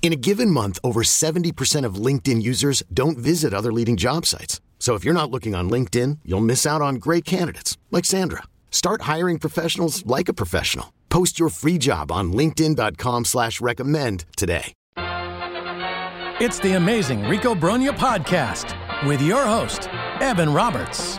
In a given month, over 70% of LinkedIn users don't visit other leading job sites. So if you're not looking on LinkedIn, you'll miss out on great candidates like Sandra. Start hiring professionals like a professional. Post your free job on LinkedIn.com slash recommend today. It's the amazing Rico Brogna podcast with your host, Evan Roberts.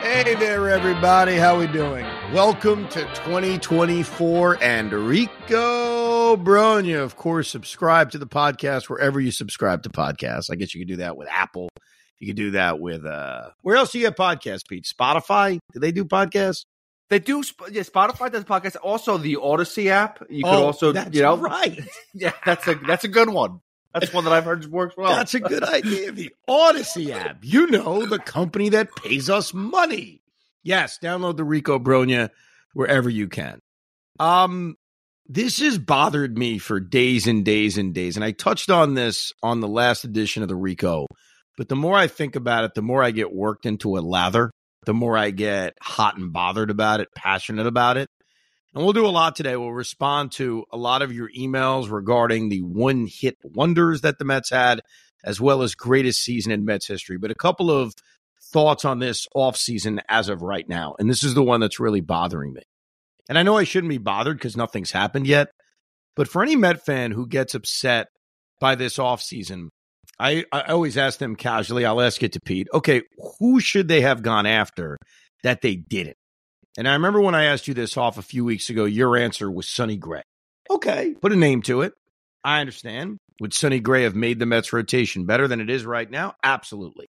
Hey there, everybody. How we doing? Welcome to 2024 and Rico Brogna. Of course, subscribe to the podcast wherever you subscribe to podcasts. I guess you can do that with Apple. You can do that with uh where else do you get podcasts, Pete? Spotify? Do they do podcasts? They do. Yeah, Spotify does podcasts. Also, the Audacy app. You could Oh, also, that's you know, right. Yeah, that's a that's a good one. That's one that I've heard works well. That's a good idea. The Audacy app. You know, the company that pays us money. Yes, download the Rico Brogna wherever you can. Um, this has bothered me for days and days and days. And I touched on this on the last edition of the Rico. But the more I think about it, the more I get worked into a lather, the more I get hot and bothered about it, passionate about it. And we'll do a lot today. We'll respond to a lot of your emails regarding the one hit wonders that the Mets had, as well as greatest season in Mets history. But a couple of thoughts on this offseason as of right now. And this is the one that's really bothering me. And I know I shouldn't be bothered because nothing's happened yet. But for any Met fan who gets upset by this offseason, I, I always ask them casually, I'll ask it to Pete, okay, who should they have gone after that they didn't? And I remember when I asked you this off a few weeks ago, your answer was Sonny Gray. Okay, put a name to it. I understand. Would Sonny Gray have made the Mets rotation better than it is right now? Absolutely.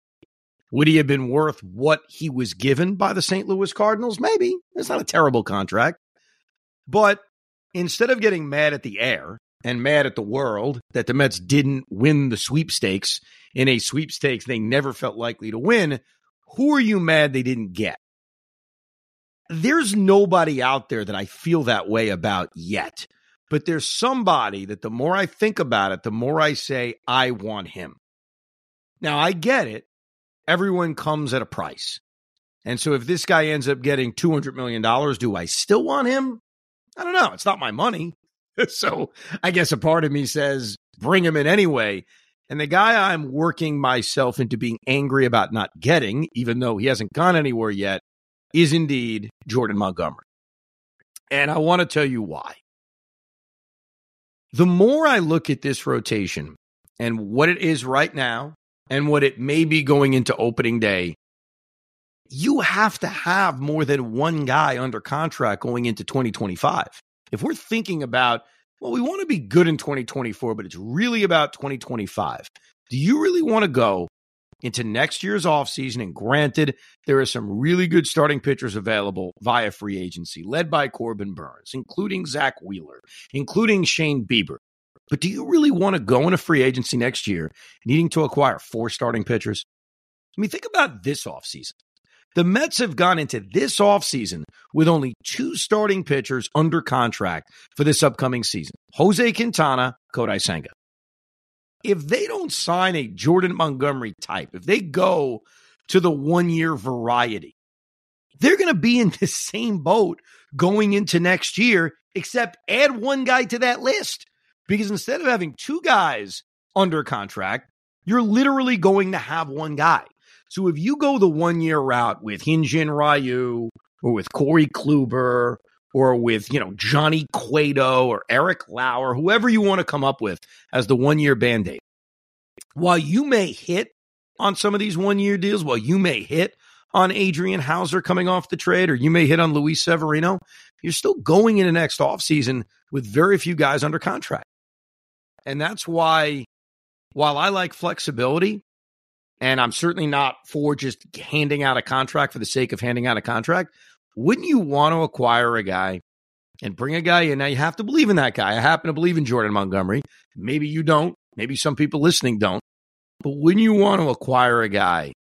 Would he have been worth what he was given by the St. Louis Cardinals? Maybe. It's not a terrible contract. But instead of getting mad at the air and mad at the world that the Mets didn't win the sweepstakes in a sweepstakes they never felt likely to win, who are you mad they didn't get? There's nobody out there that I feel that way about yet. But there's somebody that the more I think about it, the more I say, I want him. Now, I get it. Everyone comes at a price. And so if this guy ends up getting $200 million, do I still want him? I don't know. It's not my money. so I guess a part of me says, bring him in anyway. And the guy I'm working myself into being angry about not getting, even though he hasn't gone anywhere yet, is indeed Jordan Montgomery. And I want to tell you why. The more I look at this rotation and what it is right now and what it may be going into opening day, you have to have more than one guy under contract going into 2025. If we're thinking about, well, we want to be good in 2024, but it's really about 2025. Do you really want to go into next year's offseason? And granted, there are some really good starting pitchers available via free agency, led by Corbin Burnes, including Zack Wheeler, including Shane Bieber. But do you really want to go in a free agency next year needing to acquire four starting pitchers? I mean, think about this offseason. The Mets have gone into this offseason with only two starting pitchers under contract for this upcoming season Jose Quintana, Kodai Senga. If they don't sign a Jordan Montgomery type, if they go to the one year variety, they're going to be in the same boat going into next year, except add one guy to that list. Because instead of having two guys under contract, you're literally going to have one guy. So if you go the one year route with Hyun Jin Ryu or with Corey Kluber or with, you know, Johnny Cueto or Eric Lauer, whoever you want to come up with as the one year band aid, while you may hit on some of these one year deals, while you may hit on Adrian Houser coming off the trade, or you may hit on Luis Severino. You're still going into next offseason with very few guys under contract. And that's why, while I like flexibility, and I'm certainly not for just handing out a contract for the sake of handing out a contract, wouldn't you want to acquire a guy and bring a guy in? Now, you have to believe in that guy. I happen to believe in Jordan Montgomery. Maybe you don't. Maybe some people listening don't. But wouldn't you want to acquire a guy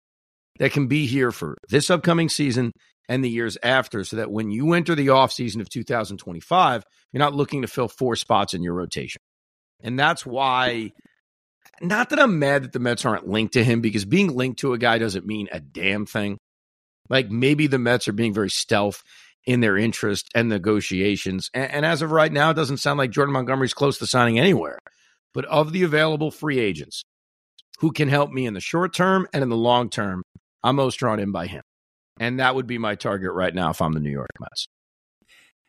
that can be here for this upcoming season and the years after so that when you enter the offseason of 2025, you're not looking to fill four spots in your rotation? And that's why, not that I'm mad that the Mets aren't linked to him, because being linked to a guy doesn't mean a damn thing. Like maybe the Mets are being very stealth in their interest and negotiations. And, and as of right now, it doesn't sound like Jordan Montgomery's close to signing anywhere. But of the available free agents who can help me in the short term and in the long term, I'm most drawn in by him. And that would be my target right now if I'm the New York Mets.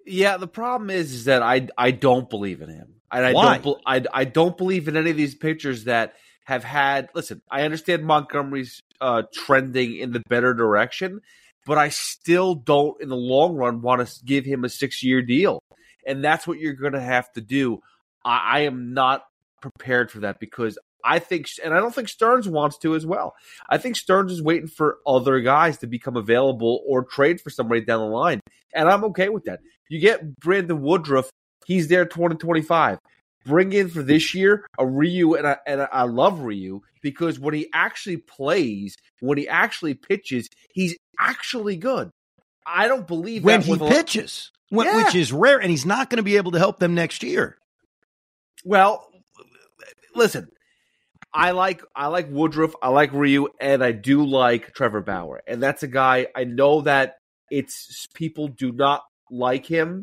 Yeah, the problem is, is that I I don't believe in him. And I Why? don't I, I don't believe in any of these pitchers that have had listen, I understand Montgomery's uh, trending in the better direction, but I still don't in the long run want to give him a 6-year deal. And that's what you're going to have to do. I, I am not prepared for that because I think, and I don't think Stearns wants to as well. I think Stearns is waiting for other guys to become available or trade for somebody down the line. And I'm okay with that. You get Brandon Woodruff, he's there 2025. Bring in for this year a Ryu, and I, and I love Ryu because when he actually plays, when he actually pitches, he's actually good. I don't believe when he pitches, Yeah. which is rare, and he's not going to be able to help them next year. Well, listen, I like I like Woodruff, I like Ryu, and I do like Trevor Bauer, and that's a guy I know that it's people do not like him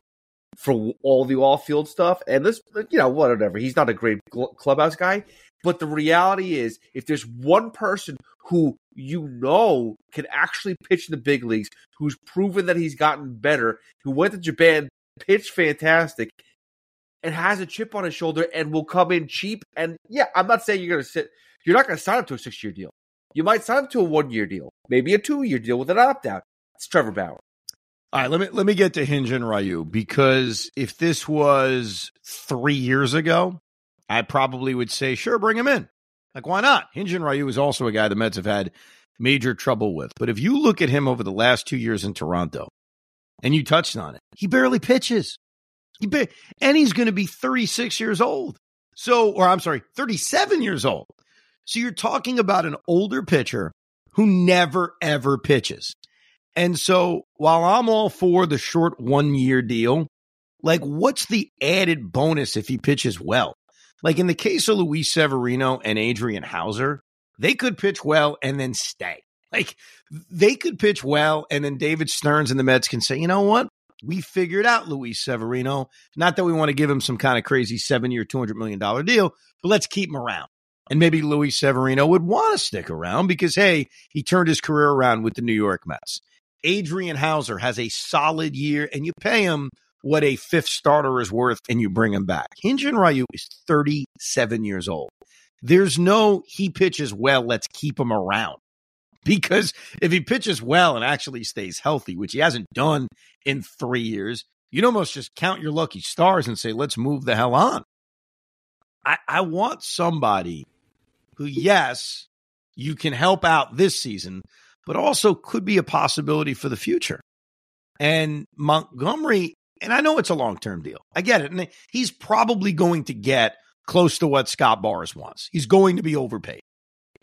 for all the off-field stuff, and this, you know, whatever. He's not a great cl- clubhouse guy, but the reality is, if there's one person who you know can actually pitch in the big leagues, who's proven that he's gotten better, who went to Japan, pitched fantastic, and has a chip on his shoulder and will come in cheap. And yeah, I'm not saying you're going to sit, you're not going to sign up to a six year deal. You might sign up to a one year deal, maybe a two year deal with an opt out. It's Trevor Bauer. All right, let me let me get to Hyun Jin Ryu because if this was three years ago, I probably would say sure, bring him in. Like why not? Hyun Jin Ryu is also a guy the Mets have had major trouble with. But if you look at him over the last two years in Toronto, and you touched on it, he barely pitches. He ba- and he's going to be 36 years old. So, or I'm sorry, 37 years old. So you're talking about an older pitcher who never ever pitches. And so while I'm all for the short one year deal, like what's the added bonus if he pitches well? Like in the case of Luis Severino and Adrian Houser, they could pitch well and then stay. Like they could pitch well and then David Stearns and the Mets can say, you know what? We figured out Luis Severino. Not that we want to give him some kind of crazy seven year, $200 million deal, but let's keep him around. And maybe Luis Severino would want to stick around because, hey, he turned his career around with the New York Mets. Adrian Houser has a solid year and you pay him what a fifth starter is worth and you bring him back. Hyun Jin Ryu is 37 years old. There's no he pitches well, let's keep him around. Because if he pitches well and actually stays healthy, which he hasn't done in three years, you'd almost just count your lucky stars and say, let's move the hell on. I, I want somebody who, yes, you can help out this season, but also could be a possibility for the future. And Montgomery, and I know it's a long term deal. I get it. And he's probably going to get close to what Scott Boras wants. He's going to be overpaid.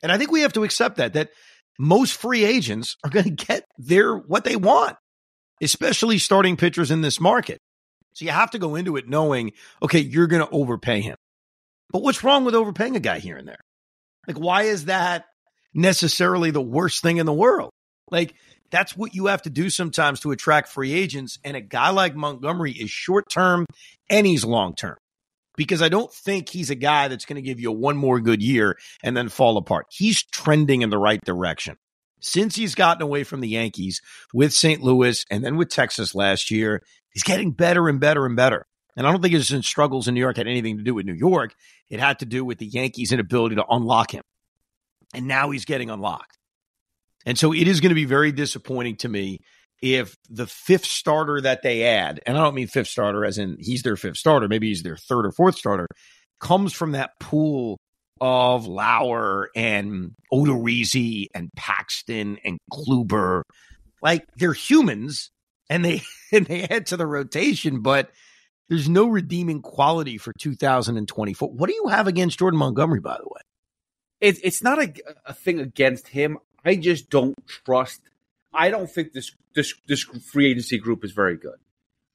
And I think we have to accept that, that most free agents are going to get their what they want, especially starting pitchers in this market. So you have to go into it knowing, okay, you're going to overpay him. But what's wrong with overpaying a guy here and there? Like, why is that necessarily the worst thing in the world? Like, that's what you have to do sometimes to attract free agents. And a guy like Montgomery is short term and he's long term because I don't think he's a guy that's going to give you one more good year and then fall apart. He's trending in the right direction. Since he's gotten away from the Yankees with St. Louis and then with Texas last year, he's getting better and better and better. And I don't think his struggles in New York had anything to do with New York. It had to do with the Yankees' inability to unlock him. And now he's getting unlocked. And so it is going to be very disappointing to me if the fifth starter that they add, and I don't mean fifth starter as in he's their fifth starter, maybe he's their third or fourth starter, comes from that pool of Lauer and Odorizzi and Paxton and Kluber. Like they're humans and they and they add to the rotation, but there's no redeeming quality for 2024. What do you have against Jordan Montgomery, by the way? It, it's not a, a thing against him. I just don't trust. I don't think this this this free agency group is very good.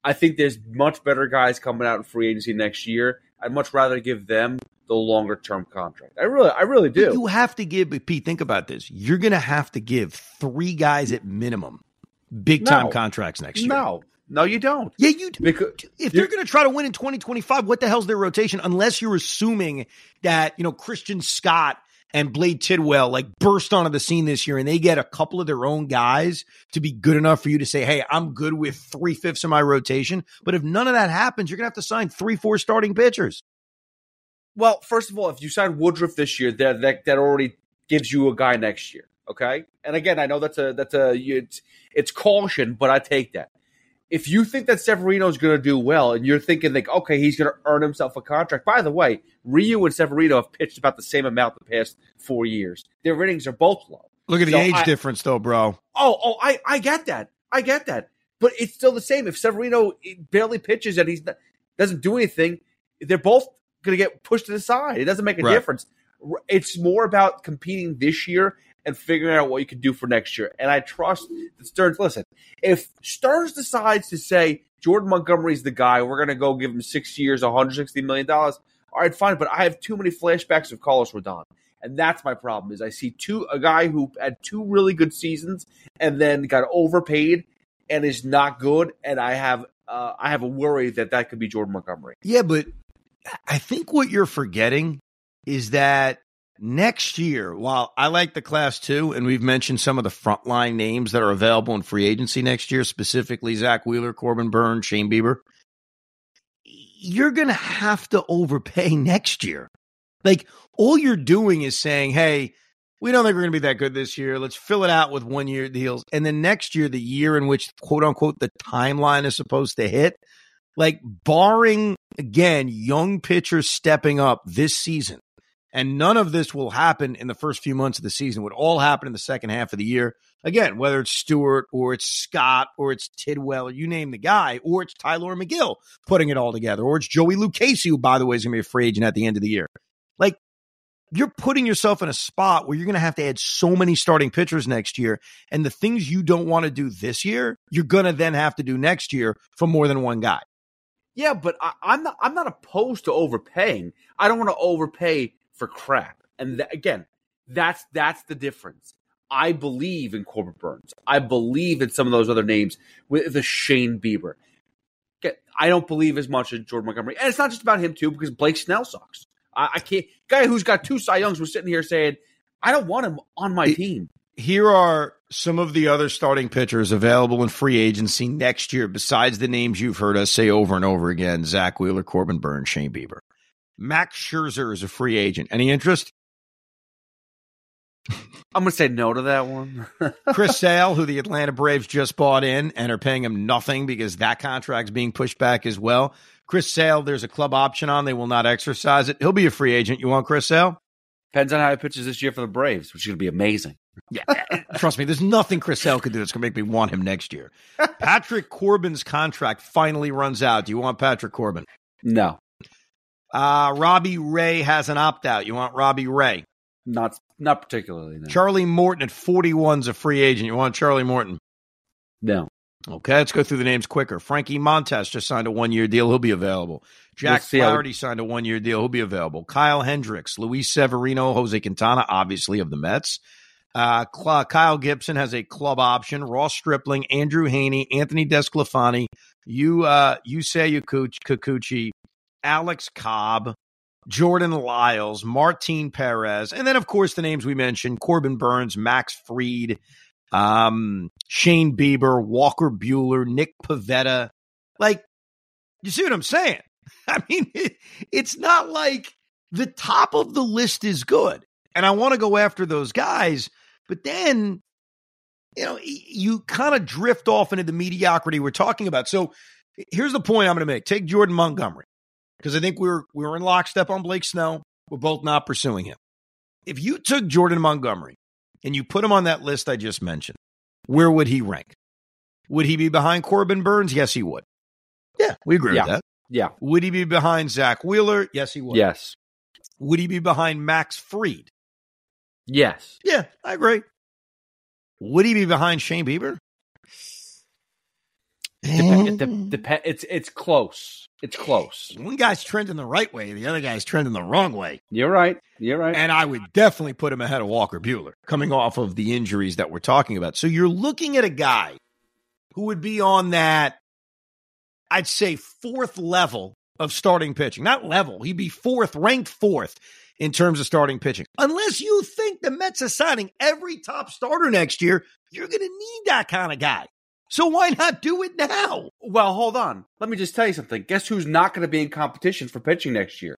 I think there's much better guys coming out in free agency next year. I'd much rather give them the longer term contract. I really, I really do. You have to give, Pete. Think about this. You're going to have to give three guys at minimum big time No. contracts next year. No, no, you don't. Yeah, you do. Because if they're going to try to win in 2025, what the hell's their rotation? Unless you're assuming that, you know, Christian Scott and Blade Tidwell like burst onto the scene this year and they get a couple of their own guys to be good enough for you to say, hey, I'm good with three fifths of my rotation. But if none of that happens, you're going to have to sign three, four starting pitchers. Well, first of all, if you sign Woodruff this year, that that, that already gives you a guy next year. Okay, and again, I know that's a that's a it's, it's caution, but I take that. If you think that Severino's going to do well, and you're thinking like, okay, he's going to earn himself a contract. By the way, Ryu and Severino have pitched about the same amount the past four years. Their ratings are both low. Look at the age I- difference, though, bro. Oh, oh, I, I get that. I get that. But it's still the same. If Severino barely pitches and he doesn't do anything, they're both going to get pushed to the side. It doesn't make a Right. difference. It's more about competing this year and figuring out what you can do for next year. And I trust that Stearns. Listen, if Stearns decides to say Jordan Montgomery's the guy, we're going to go give him six years, 160 million dollars. All right, fine. But I have too many flashbacks of Carlos Rodon. And that's my problem is I see two a guy who had two really good seasons and then got overpaid and is not good. And I have uh, I have a worry that that could be Jordan Montgomery. Yeah, but I think what you're forgetting is that next year, while I like the class too, and we've mentioned some of the frontline names that are available in free agency next year, specifically Zack Wheeler, Corbin Burnes, Shane Bieber, you're going to have to overpay next year. Like all you're doing is saying, hey, we don't think we're going to be that good this year. Let's fill it out with one year deals. And then next year, the year in which, quote unquote, the timeline is supposed to hit, like barring again young pitchers stepping up this season and none of this will happen in the first few months of the season it would all happen in the second half of the year again whether it's stewart or it's scott or it's tidwell or you name the guy or it's tylor megill putting it all together or it's joey lucchesi who by the way is going to be a free agent at the end of the year like you're putting yourself in a spot where you're going to have to add so many starting pitchers next year. And the things you don't want to do this year, you're going to then have to do next year for more than one guy. Yeah, but I, I'm not I'm not opposed to overpaying. I don't want to overpay for crap. And tha- again, that's that's the difference. I believe in Corbin Burnes. I believe in some of those other names with the Shane Bieber. I don't believe as much in Jordan Montgomery, and it's not just about him too, because Blake Snell sucks. I, I can't. Guy who's got two Cy Youngs was sitting here saying, "I don't want him on my It- team." Here are some of the other starting pitchers available in free agency next year, besides the names you've heard us say over and over again Zack Wheeler, Corbin Burnes, Shane Bieber. Max Scherzer is a free agent. Any interest? I'm gonna say no to that one. Chris Sale, who the Atlanta Braves just bought in and are paying him nothing because that contract's being pushed back as well. Chris Sale, there's a club option on. They will not exercise it. He'll be a free agent. You want Chris Sale? Depends on how he pitches this year for the Braves, which is gonna be amazing. Yeah. Eh, eh, trust me, there's nothing Chris Sale could do that's going to make me want him next year. Patrick Corbin's contract finally runs out. Do you want Patrick Corbin? No, Uh, Robbie Ray has an opt out. You want Robbie Ray? not not particularly. No. Charlie Morton at 41's a free agent. You want Charlie Morton? no. Okay, let's go through the names quicker. Frankie Montas just signed a one year deal. He'll be available. Jack We'll Flaherty signed a one year deal. He'll be available. Kyle Hendricks, Luis Severino, Jose Quintana, obviously of the Mets. Uh, Kyle Gibson has a club option. Ross Stripling, Andrew Heaney, Anthony Desclafani, you, uh, you say Kikuchi, Alex Cobb, Jordan Lyles, Martin Perez, and then of course the names we mentioned: Corbin Burnes, Max Fried, um, Shane Bieber, Walker Buehler, Nick Pivetta. Like, you see what I'm saying? I mean, it, it's not like the top of the list is good, and I want to go after those guys, but then you know, you kind of drift off into the mediocrity we're talking about. So here's the point I'm going to make. Take Jordan Montgomery because I think we were we were in lockstep on Blake Snell. We're both not pursuing him. If you took Jordan Montgomery and you put him on that list I just mentioned, where would he rank? Would he be behind Corbin Burnes? Yes, he would. Yeah, we agree Yeah. with that. Yeah. Would he be behind Zack Wheeler? Yes, he would. Yes. Would he be behind Max Fried? Yes. Yeah, I agree. Would he be behind Shane Bieber? Dep- it dep- mm. dep- it's it's close. It's close. One guy's trending the right way, the other guy's trending the wrong way. You're right. You're right. And I would definitely put him ahead of Walker Buehler coming off of the injuries that we're talking about. So you're looking at a guy who would be on that, I'd say, fourth level of starting pitching. Not level, he'd be fourth, ranked fourth in terms of starting pitching. Unless you think the Mets are signing every top starter next year, you're going to need that kind of guy. So why not do it now? Well, hold on. Let me just tell you something. Guess who's not going to be in competition for pitching next year?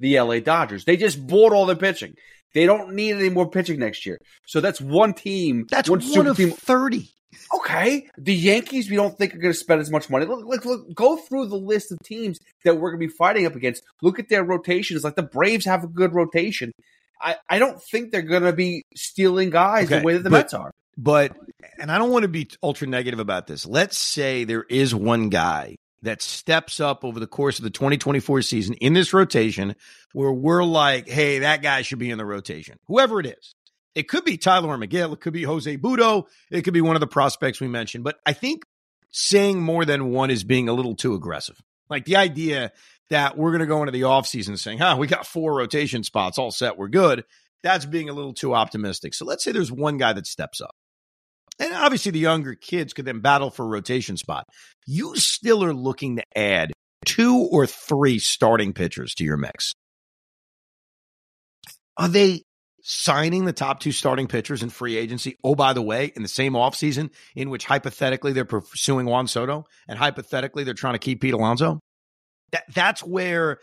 The LA Dodgers. They just bought all their pitching. They don't need any more pitching next year. So that's one team. That's one one, of team. 30. Okay. The Yankees, we don't think are going to spend as much money. Look, look, look, go through the list of teams that we're going to be fighting up against. Look at their rotations. Like the Braves have a good rotation. I, I don't think they're going to be stealing guys Okay, the way that the Mets are. But, and I don't want to be ultra negative about this. Let's say there is one guy that steps up over the course of the 2024 season in this rotation where we're like, hey, that guy should be in the rotation, whoever it is. It could be Tylor Megill. It could be Jose Butto. It could be one of the prospects we mentioned. But I think saying more than one is being a little too aggressive. Like the idea that we're going to go into the offseason saying, huh, we got four rotation spots all set. We're good. That's being a little too optimistic. So let's say there's one guy that steps up. And obviously, the younger kids could then battle for a rotation spot. You still are looking to add two or three starting pitchers to your mix. Are they signing the top two starting pitchers in free agency? Oh, by the way, in the same offseason in which hypothetically they're pursuing Juan Soto and hypothetically they're trying to keep Pete Alonso? That, that's where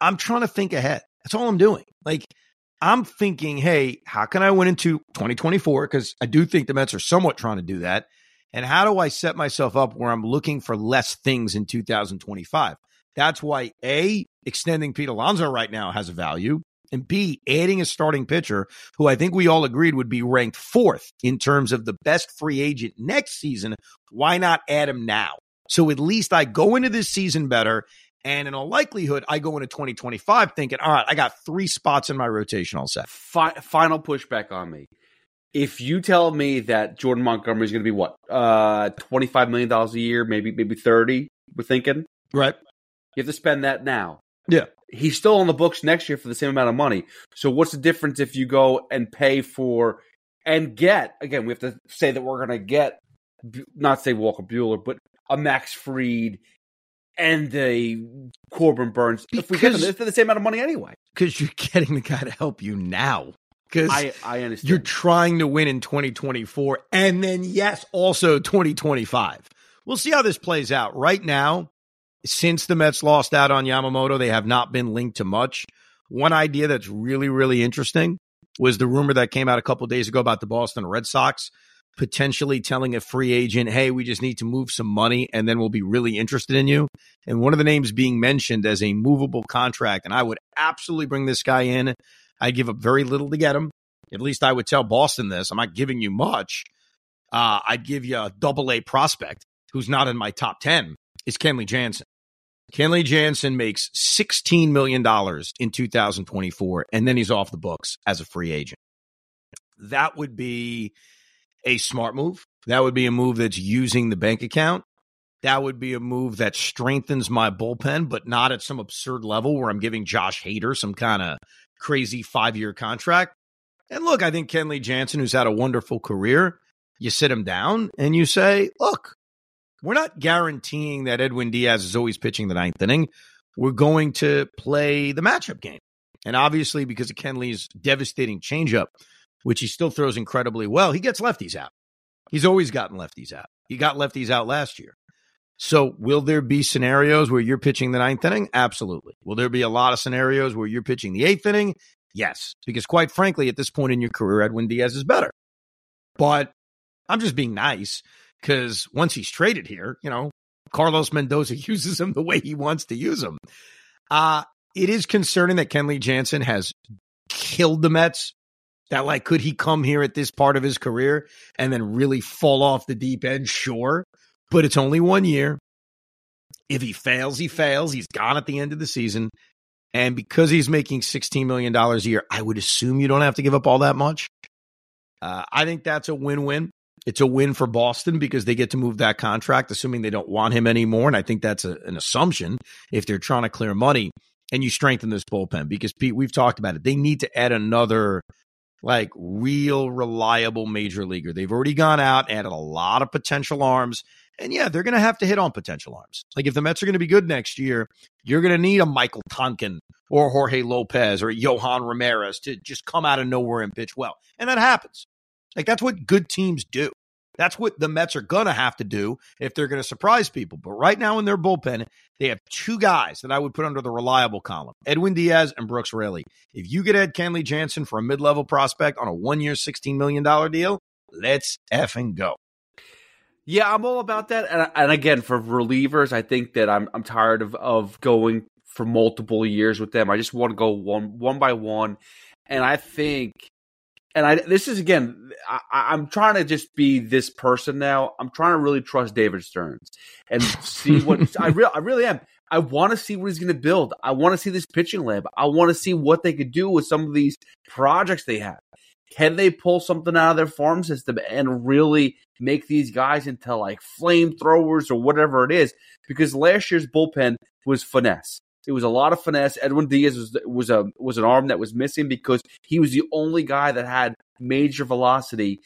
I'm trying to think ahead. That's all I'm doing. Like, I'm thinking, hey, how can I win into 2024? Because I do think the Mets are somewhat trying to do that. And how do I set myself up where I'm looking for less things in 2025? That's why A, extending Pete Alonso right now has a value. And B, adding a starting pitcher who I think we all agreed would be ranked fourth in terms of the best free agent next season. Why not add him now? So at least I go into this season better. And in all likelihood, I go into 2025 thinking, all right, I got three spots in my rotation all set. Fi- final pushback on me. If you tell me that Jordan Montgomery is going to be what, uh, twenty five million dollars a year, maybe maybe thirty, we're thinking Right. you have to spend that now. Yeah. He's still on the books next year for the same amount of money. So what's the difference if you go and pay for and get again? We have to say that we're going to get not say Walker Buehler, but a Max Fried and the Corbin Burnes. if we get them, Because- it's the same amount of money anyway. Because you're getting the guy to help you now. Because I I understand. you're trying to win in 2024 and then, yes, also 2025. We'll see how this plays out. Right now, since the Mets lost out on Yamamoto, they have not been linked to much. One idea that's really, really interesting was the rumor that came out a couple days ago about the Boston Red Sox potentially telling a free agent, hey, we just need to move some money and then we'll be really interested in you. And one of the names being mentioned as a movable contract, and I would absolutely bring this guy in. I'd give up very little to get him. At least I would tell Boston this. I'm not giving you much. Uh, I'd give you a double A prospect who's not in my top 10 is Kenley Jansen. Kenley Jansen makes $16 million in 2024, and then he's off the books as a free agent. That would be a smart move. That would be a move that's using the bank account. That would be a move that strengthens my bullpen, but not at some absurd level where I'm giving Josh Hader some kind of crazy five year contract. And look, I think Kenley Jansen, who's had a wonderful career, you sit him down and you say, look, we're not guaranteeing that Edwin Diaz is always pitching the ninth inning. We're going to play the matchup game. And obviously, because of Kenley's devastating changeup, which he still throws incredibly well, he gets lefties out. He's always gotten lefties out. He got lefties out last year. So, will there be scenarios where you're pitching the ninth inning? Absolutely. Will there be a lot of scenarios where you're pitching the eighth inning? Yes. Because, quite frankly, at this point in your career, Edwin Diaz is better. But I'm just being nice because once he's traded here, you know, Carlos Mendoza uses him the way he wants to use him. Uh, it is concerning that Kenley Jansen has killed the Mets. That, like, could he come here at this part of his career and then really fall off the deep end? Sure. But it's only one year. If he fails, he fails. He's gone at the end of the season. And because he's making $16 million a year, I would assume you don't have to give up all that much. Uh, I think that's a win win. It's a win for Boston because they get to move that contract, assuming they don't want him anymore. And I think that's a, an assumption if they're trying to clear money and you strengthen this bullpen because Pete, we've talked about it. They need to add another like real reliable major leaguer. They've already gone out, added a lot of potential arms. And yeah, they're going to have to hit on potential arms. Like if the Mets are going to be good next year, you're going to need a Michael Tonkin or Jorge Lopez or Yohan Ramirez to just come out of nowhere and pitch well. And that happens. Like that's what good teams do. That's what the Mets are going to have to do if they're going to surprise people. But right now in their bullpen, they have two guys that I would put under the reliable column Edwin Diaz and Brooks Raley. If you get Ed Kenley Jansen for a mid level prospect on a one year, $16 million deal, let's effing go. Yeah, I'm all about that. And, and again, for relievers, I think that I'm I'm tired of, of going for multiple years with them. I just want to go one one by one. And I think and I this is again, I, am trying to just be this person now. I'm trying to really trust David Stearns and see what I really, I really am. I want to see what he's going to build. I want to see this pitching lab. I want to see what they could do with some of these projects they have. Can they pull something out of their farm system and really make these guys into like flamethrowers or whatever it is? Because last year's bullpen was finesse. It was a lot of finesse. Edwin Diaz was was a was an arm that was missing because he was the only guy that had major velocity,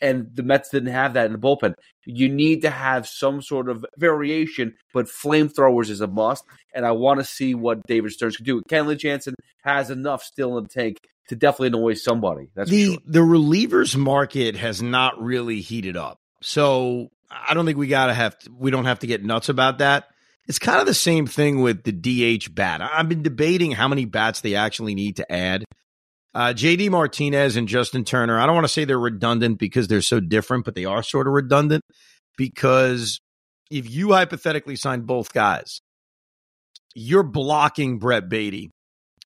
and the Mets didn't have that in the bullpen. You need to have some sort of variation, but flamethrowers is a must. And I want to see what David Stearns can do. Kenley Jansen has enough still in the tank to definitely annoy somebody. That's the sure. the relievers market has not really heated up. So I don't think we gotta have to, we don't have to get nuts about that. It's kind of the same thing with the DH bat. I've been debating how many bats they actually need to add. Uh, JD Martinez and Justin Turner, I don't want to say they're redundant because they're so different, but they are sort of redundant because if you hypothetically sign both guys, you're blocking Brett Baty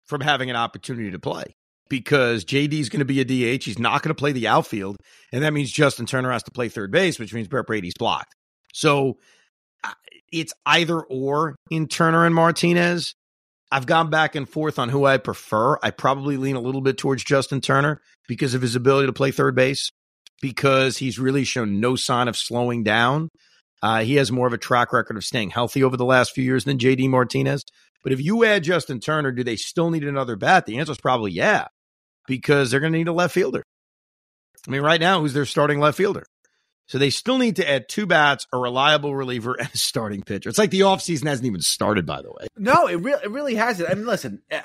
from having an opportunity to play because JD is going to be a DH. He's not going to play the outfield. And that means Justin Turner has to play third base, which means Brett Baty's blocked. So it's either or in Turner and Martinez. I've gone back and forth on who I prefer. I probably lean a little bit towards Justin Turner because of his ability to play third base, because he's really shown no sign of slowing down. Uh, he has more of a track record of staying healthy over the last few years than JD Martinez. But if you add Justin Turner, do they still need another bat? The answer is probably yeah, because they're going to need a left fielder. I mean, right now, who's their starting left fielder? So they still need to add two bats, a reliable reliever, and a starting pitcher. It's like the offseason hasn't even started, by the way. No, it really, it really hasn't. I mean, listen, uh,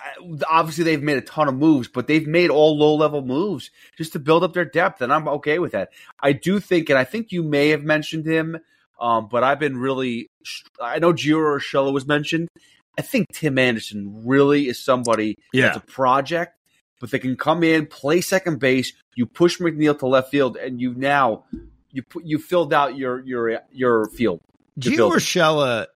obviously they've made a ton of moves, but they've made all low level moves just to build up their depth, and I'm okay with that. I do think, and I think you may have mentioned him, um, but I've been really, I know Gio Urshela was mentioned. I think Tim Anderson really is somebody yeah. that's a project, but they can come in, play second base. You push McNeil to left field, and you now you put you filled out your your your field. Gio Urshela,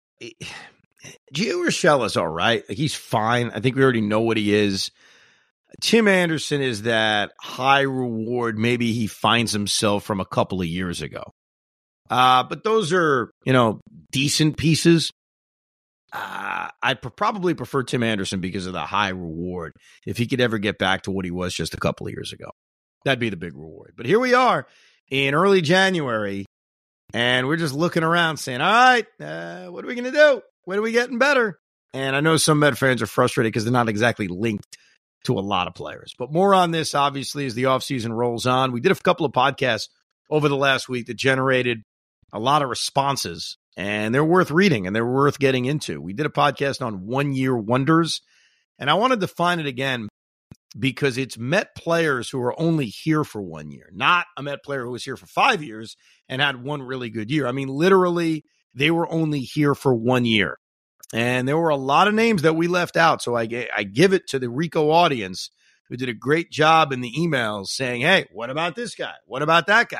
Gio Urshela's all right. Like he's fine. I think we already know what he is. Tim Anderson is that high reward. Maybe he finds himself from a couple of years ago. Uh, but those are you know decent pieces. Uh, I'd probably prefer Tim Anderson because of the high reward. If he could ever get back to what he was just a couple of years ago, that'd be the big reward. But here we are in early January, and we're just looking around saying, all right, uh, what are we going to do? When are we getting better? And I know some Met fans are frustrated because they're not exactly linked to a lot of players. But more on this, obviously, as the offseason rolls on. We did a couple of podcasts over the last week that generated a lot of responses, and they're worth reading and they're worth getting into. We did a podcast on one year wonders, and I wanted to find it again because it's Met players who are only here for one year, not a Met player who was here for five years and had one really good year. I mean, literally, they were only here for one year. And there were a lot of names that we left out. So I, I give it to the Rico audience who did a great job in the emails saying, hey, what about this guy? What about that guy?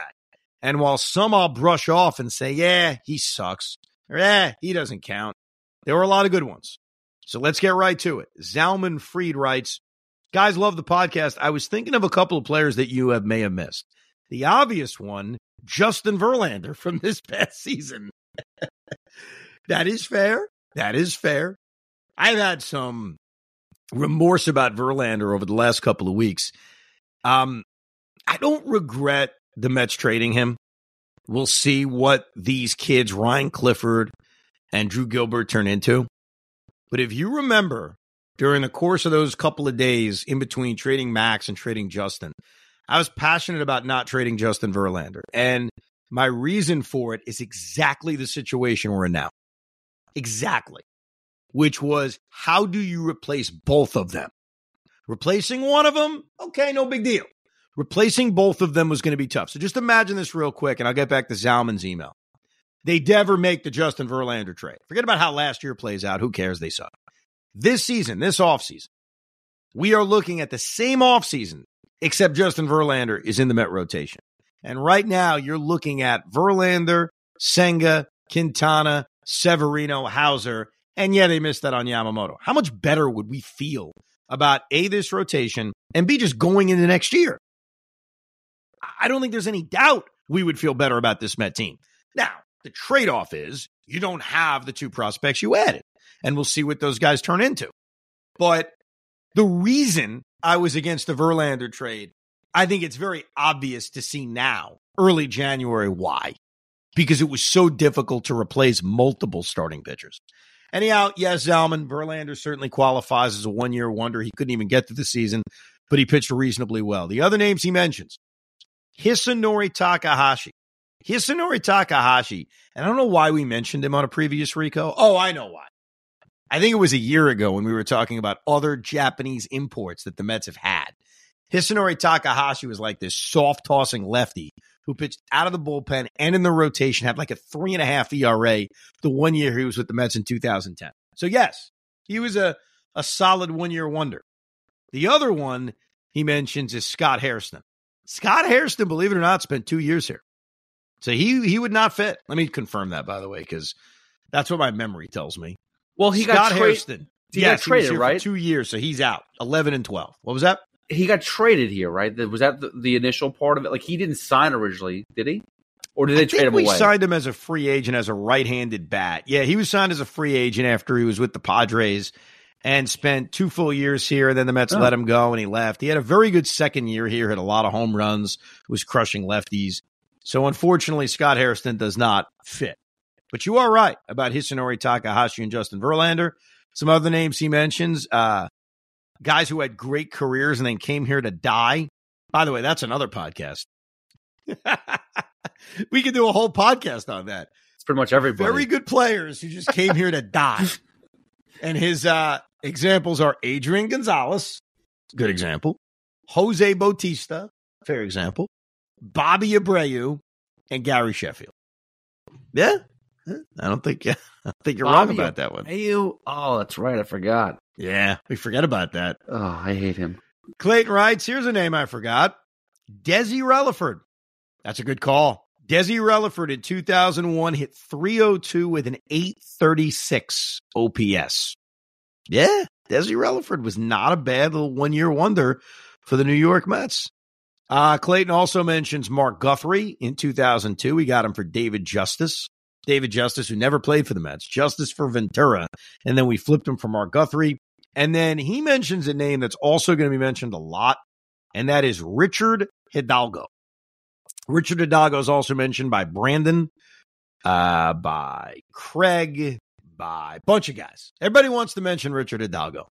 And while some I'll brush off and say, yeah, he sucks, or yeah, he doesn't count, there were a lot of good ones. So let's get right to it. Zalman Freed writes, Guys, love the podcast. I was thinking of a couple of players that you have may have missed. The obvious one, Justin Verlander from this past season. that is fair. That is fair. I've had some remorse about Verlander over the last couple of weeks. Um, I don't regret the Mets trading him. We'll see what these kids, Ryan Clifford and Drew Gilbert, turn into. But if you remember during the course of those couple of days in between trading Max and trading Justin, I was passionate about not trading Justin Verlander. And my reason for it is exactly the situation we're in now. Exactly. Which was how do you replace both of them? Replacing one of them, okay, no big deal. Replacing both of them was going to be tough. So just imagine this real quick, and I'll get back to Zalman's email. They never make the Justin Verlander trade. Forget about how last year plays out. Who cares? They suck. This season, this offseason, we are looking at the same offseason, except Justin Verlander is in the Met rotation. And right now, you're looking at Verlander, Senga, Quintana, Severino, Houser, and yeah, they missed that on Yamamoto. How much better would we feel about A, this rotation, and B, just going into next year? I don't think there's any doubt we would feel better about this Met team. Now, the trade off is you don't have the two prospects you added, and we'll see what those guys turn into. But the reason I was against the Verlander trade, I think it's very obvious to see now, early January, why. Because it was so difficult to replace multiple starting pitchers. Anyhow, yes, Zalman, Verlander certainly qualifies as a one year wonder. He couldn't even get to the season, but he pitched reasonably well. The other names he mentions Hisanori Takahashi. Hisanori Takahashi, and I don't know why we mentioned him on a previous Rico. Oh, I know why. I think it was a year ago when we were talking about other Japanese imports that the Mets have had. Hisanori Takahashi was like this soft tossing lefty who pitched out of the bullpen and in the rotation, had like a three and a half ERA the one year he was with the Mets in 2010. So, yes, he was a, a solid one year wonder. The other one he mentions is Scott Hairston. Scott Hairston, believe it or not, spent two years here. So he he would not fit. Let me confirm that, by the way, because that's what my memory tells me. Well, he Scott got tra- Hairston. He yes, got traded, he right? two years, so he's out. Eleven and twelve. What was that? He got traded here, right? Was that the, the, initial part of it? Like he didn't sign originally, did he? Or did they I trade him we away? signed him as a free agent as a right-handed bat. Yeah, he was signed as a free agent after he was with the Padres and spent two full years here. And then the Mets Oh. let him go and he left. He had a very good second year here, hit a lot of home runs, was crushing lefties. So unfortunately, Scott Hairston does not fit. But you are right about Hisanori Takahashi and Justin Verlander. Some other names he mentions, uh, guys who had great careers and then came here to die. By the way, that's another podcast. we could do a whole podcast on that It's pretty much everybody. very good players who just came here to die. And his uh, examples are Adrian Gonzalez, good example, Jose Bautista, fair example, Bobby Abreu, and Gary Sheffield. Yeah, I don't think I think you're Bobby wrong about that one. you? Oh, that's right. I forgot. Yeah, we forget about that. Oh, I hate him. Clayton writes, here's a name I forgot. Desi Relaford. That's a good call. Desi Relaford in 2001 hit 302 with an 836 OPS. Yeah, Desi Relaford was not a bad little one year wonder for the New York Mets. Uh, Clayton also mentions Mark Guthrie in 2002. We got him for David Justice. David Justice, who never played for the Mets, Justice for Ventura. And then we flipped him for Mark Guthrie. And then he mentions a name that's also going to be mentioned a lot, and that is Richard Hidalgo. Richard Hidalgo is also mentioned by Brandon, uh, by Craig, by a bunch of guys. Everybody wants to mention Richard Hidalgo.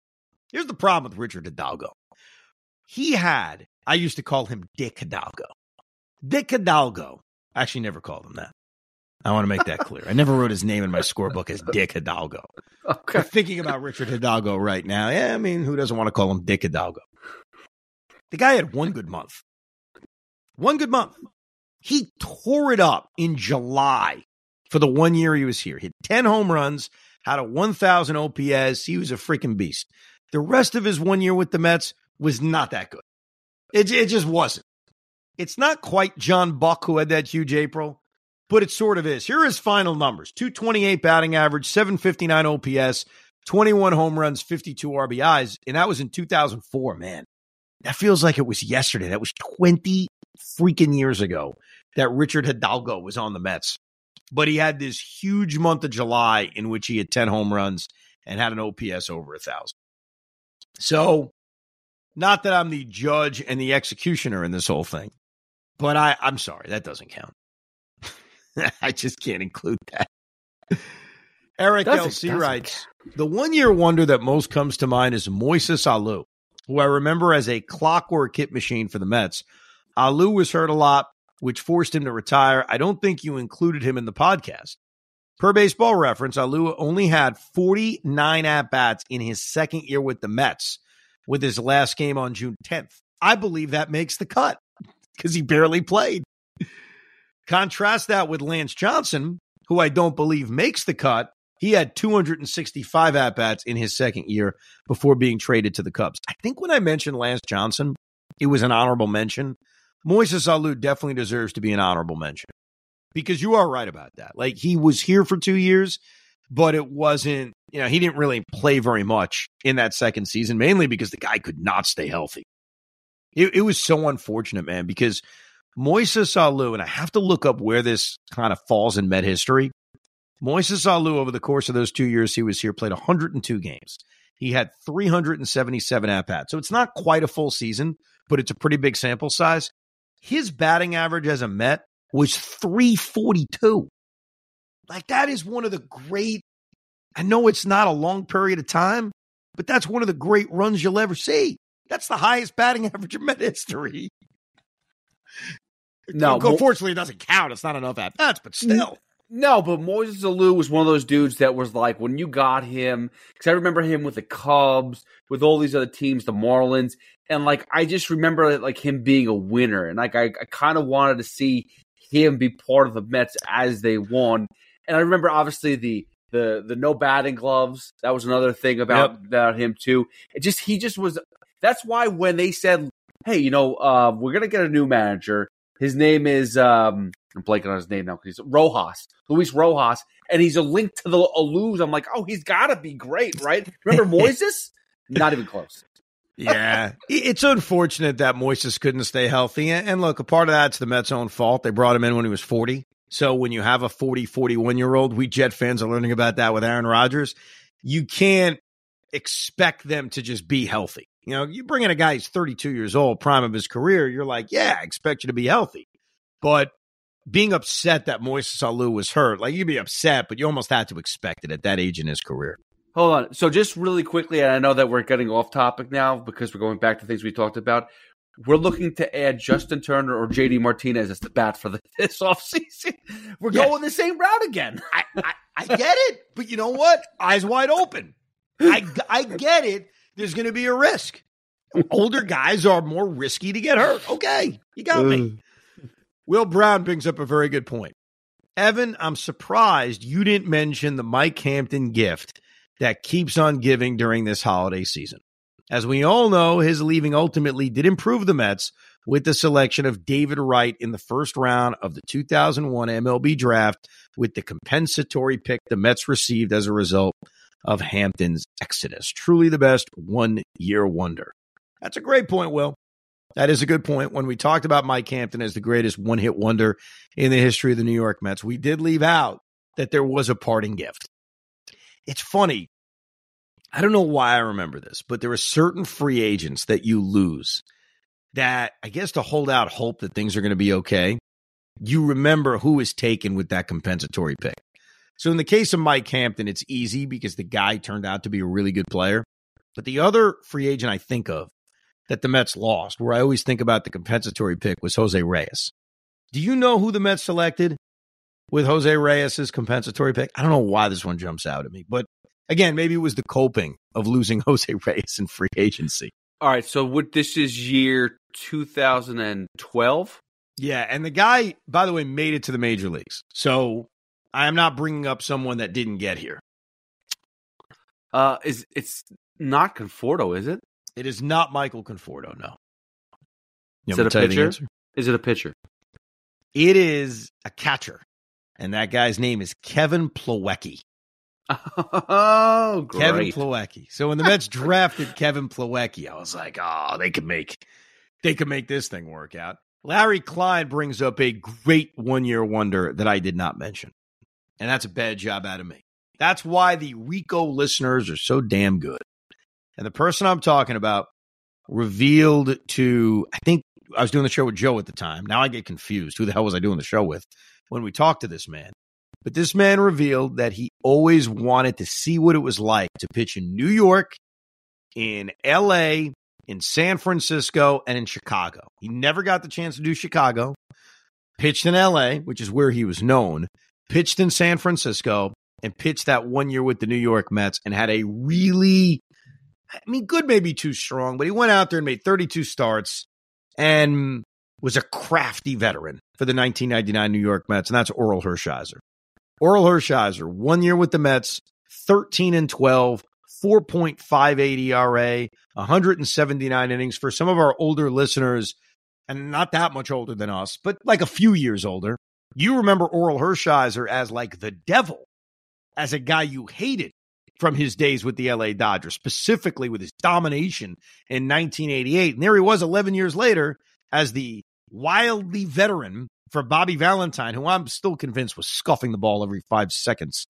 Here's the problem with Richard Hidalgo. He had, I used to call him Dick Hidalgo. Dick Hidalgo. I actually never called him that. I want to make that clear. I never wrote his name in my scorebook as Dick Hidalgo. Okay. I'm thinking about Richard Hidalgo right now. Yeah, I mean, who doesn't want to call him Dick Hidalgo? The guy had one good month. One good month. He tore it up in July for the one year he was here. He Hit 10 home runs, had a 1,000 OPS. He was a freaking beast. The rest of his one year with the Mets was not that good. It, it just wasn't. It's not quite John Buck who had that huge April, but it sort of is. Here are his final numbers 228 batting average, 759 OPS, 21 home runs, 52 RBIs. And that was in 2004, man. That feels like it was yesterday. That was 20 freaking years ago that Richard Hidalgo was on the Mets. But he had this huge month of July in which he had 10 home runs and had an OPS over a thousand. So, not that I'm the judge and the executioner in this whole thing, but I, I'm sorry, that doesn't count. I just can't include that. Eric Doesn't- LC doesn't writes The one year wonder that most comes to mind is Moises Alou, who I remember as a clockwork hit machine for the Mets. Alou was hurt a lot, which forced him to retire. I don't think you included him in the podcast. Per baseball reference, Alou only had 49 at bats in his second year with the Mets, with his last game on June 10th. I believe that makes the cut because he barely played. Contrast that with Lance Johnson, who I don't believe makes the cut. He had 265 at bats in his second year before being traded to the Cubs. I think when I mentioned Lance Johnson, it was an honorable mention. Moises Alou definitely deserves to be an honorable mention because you are right about that. Like he was here for two years, but it wasn't, you know, he didn't really play very much in that second season, mainly because the guy could not stay healthy. It, it was so unfortunate, man, because Moises Alou, and I have to look up where this kind of falls in Met history. Moises Alou, over the course of those two years he was here, played 102 games. He had 377 at bats. So it's not quite a full season, but it's a pretty big sample size. His batting average as a Met was 342. Like that is one of the great, I know it's not a long period of time, but that's one of the great runs you'll ever see. That's the highest batting average in Met history. No, Mo- unfortunately, it doesn't count. It's not enough at bats, but still. No, but Moises Alou was one of those dudes that was like when you got him, because I remember him with the Cubs, with all these other teams, the Marlins, and like I just remember like him being a winner, and like I, I kind of wanted to see him be part of the Mets as they won, and I remember obviously the the the no batting gloves. That was another thing about Yep. about him too. It just he just was. That's why when they said, "Hey, you know, uh, we're gonna get a new manager," his name is um, I'm blanking on his name now because he's Rojas, Luis Rojas, and he's a link to the Alous. I'm like, oh, he's got to be great, right? Remember Moises? Not even close. Yeah. it's unfortunate that Moises couldn't stay healthy. And and look, a part of that's the Mets' own fault. They brought him in when he was 40. So when you have a 40, 41 year old, we Jet fans are learning about that with Aaron Rodgers. You can't expect them to just be healthy. You know, you bring in a guy who's 32 years old, prime of his career, you're like, yeah, I expect you to be healthy. But being upset that Moises Alou was hurt, like you'd be upset, but you almost had to expect it at that age in his career. Hold on. So just really quickly, and I know that we're getting off topic now because we're going back to things we talked about. We're looking to add Justin Turner or JD Martinez as the bat for the, this offseason. We're Yes. going the same route again. I, I, I get it, but you know what? Eyes wide open. I, I get it. There's going to be a risk. Older guys are more risky to get hurt. Okay, you got me. Will Brown brings up a very good point. Evan, I'm surprised you didn't mention the Mike Hampton gift that keeps on giving during this holiday season. As we all know, his leaving ultimately did improve the Mets with the selection of David Wright in the first round of the 2001 MLB draft with the compensatory pick the Mets received as a result of Hampton's exodus. Truly the best one year wonder. That's a great point, Will. That is a good point. When we talked about Mike Hampton as the greatest one hit wonder in the history of the New York Mets, we did leave out that there was a parting gift. It's funny. I don't know why I remember this, but there are certain free agents that you lose that I guess to hold out hope that things are going to be okay. You remember who is taken with that compensatory pick. So in the case of Mike Hampton, it's easy because the guy turned out to be a really good player. But the other free agent I think of that the Mets lost, where I always think about the compensatory pick, was Jose Reyes. Do you know who the Mets selected with Jose Reyes' compensatory pick? I don't know why this one jumps out at me, but again, maybe it was the coping of losing Jose Reyes in free agency. All right. So what, this is year 2012. Yeah, and the guy, by the way, made it to the major leagues. So I am not bringing up someone that didn't get here. Uh, is it's not Conforto, is it? It is not Michael Conforto. No. You Is it a to tell you the pitcher? Is it a pitcher? It is a catcher, and that guy's name is Kevin Plawecki. Oh, great. Kevin Plawecki. So when the Mets drafted Kevin Plawecki, I was like, oh, they could make they could make this thing work out. Larry Klein brings up a great one year wonder that I did not mention. And that's a bad job out of me. That's why the Rico listeners are so damn good. And the person I'm talking about revealed to, I think I was doing the show with Joe at the time. Now I get confused. Who the hell was I doing the show with when we talked to this man? But this man revealed that he always wanted to see what it was like to pitch in New York, in LA, in San Francisco, and in Chicago. He never got the chance to do Chicago. Pitched in LA, which is where he was known, pitched in San Francisco, and pitched that one year with the New York Mets and had a really, I mean, good, maybe too strong, but he went out there and made 32 starts and was a crafty veteran for the 1999 New York Mets, and that's Orel Hershiser. Orel Hershiser, one year with the Mets, 13 and 12, 4.58 ERA, 179 innings. For some of our older listeners, and not that much older than us, but like a few years older, you remember Orel Hershiser as like the devil, as a guy you hated from his days with the LA Dodgers, specifically with his domination in 1988. And there he was 11 years later as the wildly veteran for Bobby Valentine, who I'm still convinced was scuffing the ball every five seconds.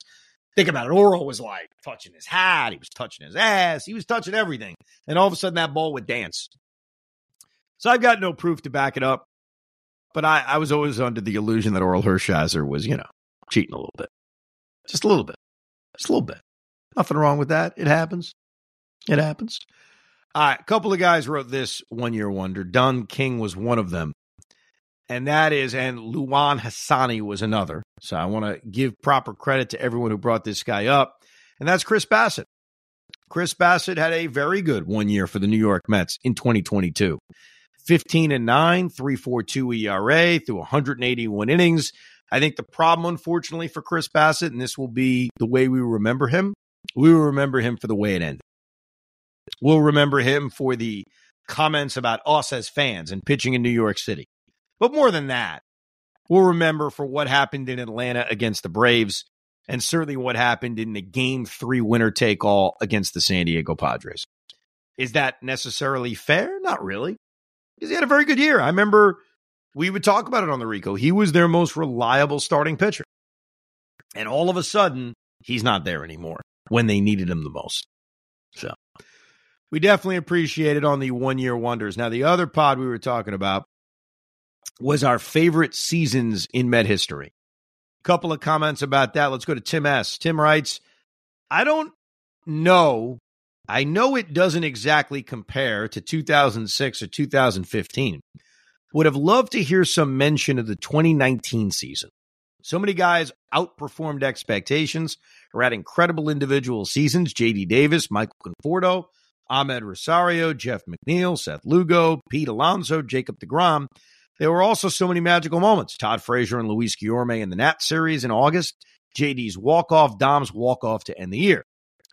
Think about it. Orel was like touching his hat. He was touching his ass. He was touching everything. And all of a sudden, that ball would dance. So I've got no proof to back it up. But I, I was always under the illusion that Orel Hershiser was, you know, cheating a little bit. Just a little bit. Just a little bit. Nothing wrong with that. It happens. It happens. All right. A couple of guys wrote this one year wonder. Don King was one of them and that is, and Luan Hassani was another. So I want to give proper credit to everyone who brought this guy up, and that's Chris Bassitt. Chris Bassitt had a very good one year for the New York Mets in 2022. 15 and 9, 3.42 ERA through 181 innings. I think the problem, unfortunately, for Chris Bassitt, and this will be the way we remember him, we will remember him for the way it ended. We'll remember him for the comments about us as fans and pitching in New York City. But more than that, we'll remember for what happened in Atlanta against the Braves and certainly what happened in the game three winner take all against the San Diego Padres. Is that necessarily fair? Not really. Because he had a very good year. I remember we would talk about it on the Rico. He was their most reliable starting pitcher. And all of a sudden, he's not there anymore when they needed him the most. So we definitely appreciate it on the one year wonders. Now, the other pod we were talking about was our favorite seasons in Met history. A couple of comments about that. Let's go to Tim S. Tim writes, I don't know. I know it doesn't exactly compare to 2006 or 2015. Would have loved to hear some mention of the 2019 season. So many guys outperformed expectations or had incredible individual seasons. JD Davis, Michael Conforto, Amed Rosario, Jeff McNeil, Seth Lugo, Pete Alonso, Jacob DeGrom. There were also so many magical moments. Todd Frazier and Luis Guillorme in the Nat series in August, JD's walk-off, Dom's walk-off to end the year.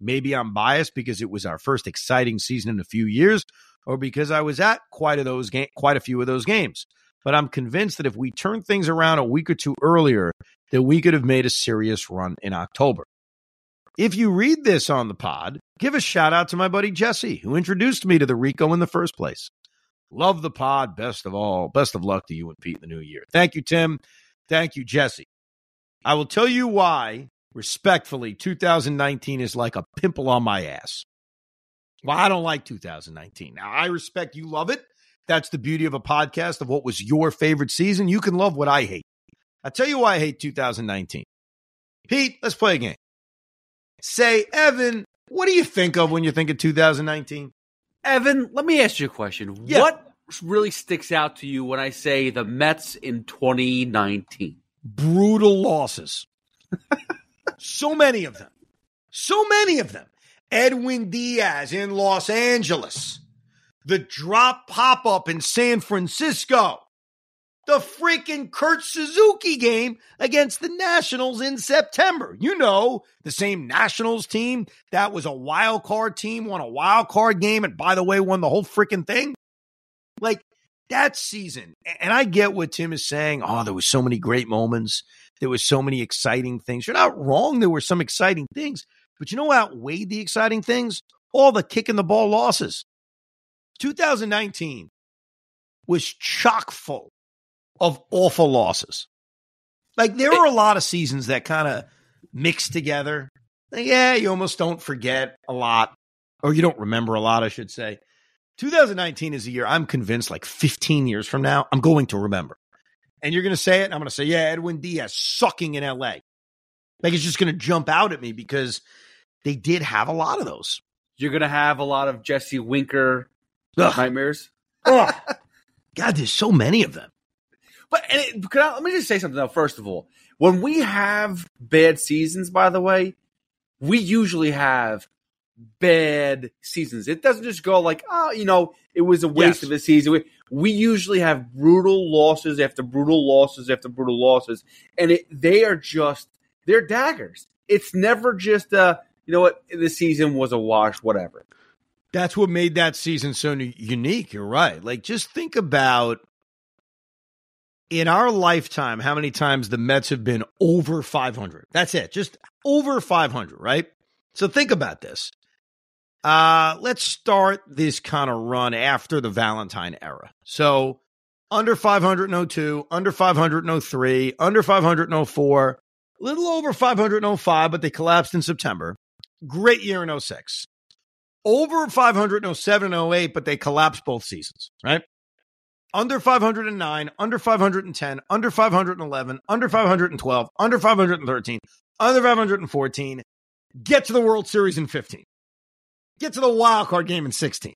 Maybe I'm biased because it was our first exciting season in a few years, or because I was at quite a those ga- quite a few of those games. But I'm convinced that if we turned things around a week or two earlier, that we could have made a serious run in October. If you read this on the pod, give a shout out to my buddy Jesse, who introduced me to the Rico in the first place. Love the pod. Best of all, best of luck to you and Pete in the new year. Thank you, Tim. Thank you, Jesse. I will tell you why, respectfully, 2019 is like a pimple on my ass. Well, I don't like 2019. Now, I respect you love it. That's the beauty of a podcast of what was your favorite season. You can love what I hate. I'll tell you why I hate 2019. Pete, let's play a game. Say, Evan, what do you think of when you think of 2019? Evan, let me ask you a question. Yeah. What really sticks out to you when I say the Mets in 2019? brutal losses. so many of them. So many of them. Edwin Diaz in Los Angeles. The drop pop up in San Francisco. The freaking Kurt Suzuki game against the Nationals in September. You know, the same Nationals team that was a wild card team, won a wild card game, and by the way, won the whole freaking thing. Like, that season, and I get what Tim is saying. Oh, there was so many great moments. There was so many exciting things. You're not wrong. There were some exciting things, but you know what outweighed the exciting things? All the kicking the ball losses. 2019 was chock full of awful losses. Like there were a lot of seasons that kind of mixed together. Like, yeah, you almost don't forget a lot, or you don't remember a lot, I should say. 2019 is a year I'm convinced, like 15 years from now, I'm going to remember. And you're going to say it, and I'm going to say, yeah, Edwin Diaz sucking in LA. Like it's just going to jump out at me because they did have a lot of those. You're going to have a lot of Jesse Winker Ugh. nightmares. Ugh. God, there's so many of them. But and it, can I, let me just say something though. First of all, when we have bad seasons, by the way, we usually have bad seasons. It doesn't just go like, oh, you know, it was a waste Yes. of a season. We, we usually have brutal losses after brutal losses after brutal losses, and it, they are just they're daggers. It's never just uh, you know what, the season was a wash, whatever. That's what made that season so unique. You're right. Like, just think about in our lifetime how many times the Mets have been over 500. That's it. Just over 500, right? So think about this. Uh, let's start this kind of run after the Valentine era. So under 500 in 02, under 500 in 03, under 500 in 04, a little over 500 in 05, but they collapsed in September. Great year in 06 over 500 in 07 and 08, but they collapsed both seasons, right? Under 509, under 510, under 511, under 512, under 513, under 514. Get to the World Series in 15. Get to the wild card game in 16.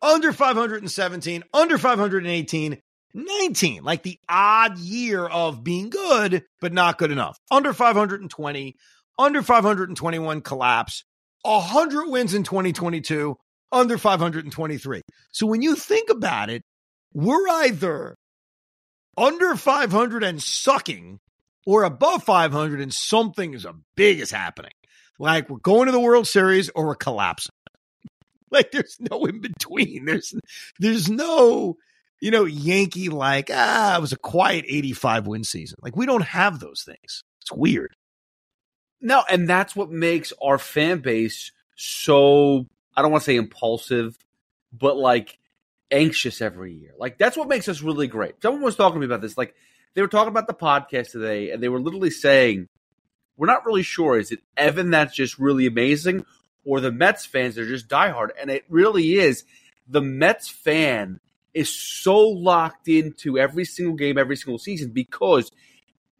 Under 517, under 518, 19, like the odd year of being good, but not good enough. Under 520, under 521 collapse, 100 wins in 2022, under 523. So when you think about it, we're either under 500 and sucking or above 500 and something as big is happening. Like we're going to the World Series or we're collapsing. Like there's no in between. There's there's no, you know, Yankee like, ah, it was a quiet 85 win season. Like we don't have those things. It's weird. No, and that's what makes our fan base so I don't want to say impulsive, but like anxious every year. Like that's what makes us really great. Someone was talking to me about this. Like they were talking about the podcast today, and they were literally saying, We're not really sure. Is it Evan that's just really amazing, or the Mets fans that are just diehard? And it really is. The Mets fan is so locked into every single game, every single season because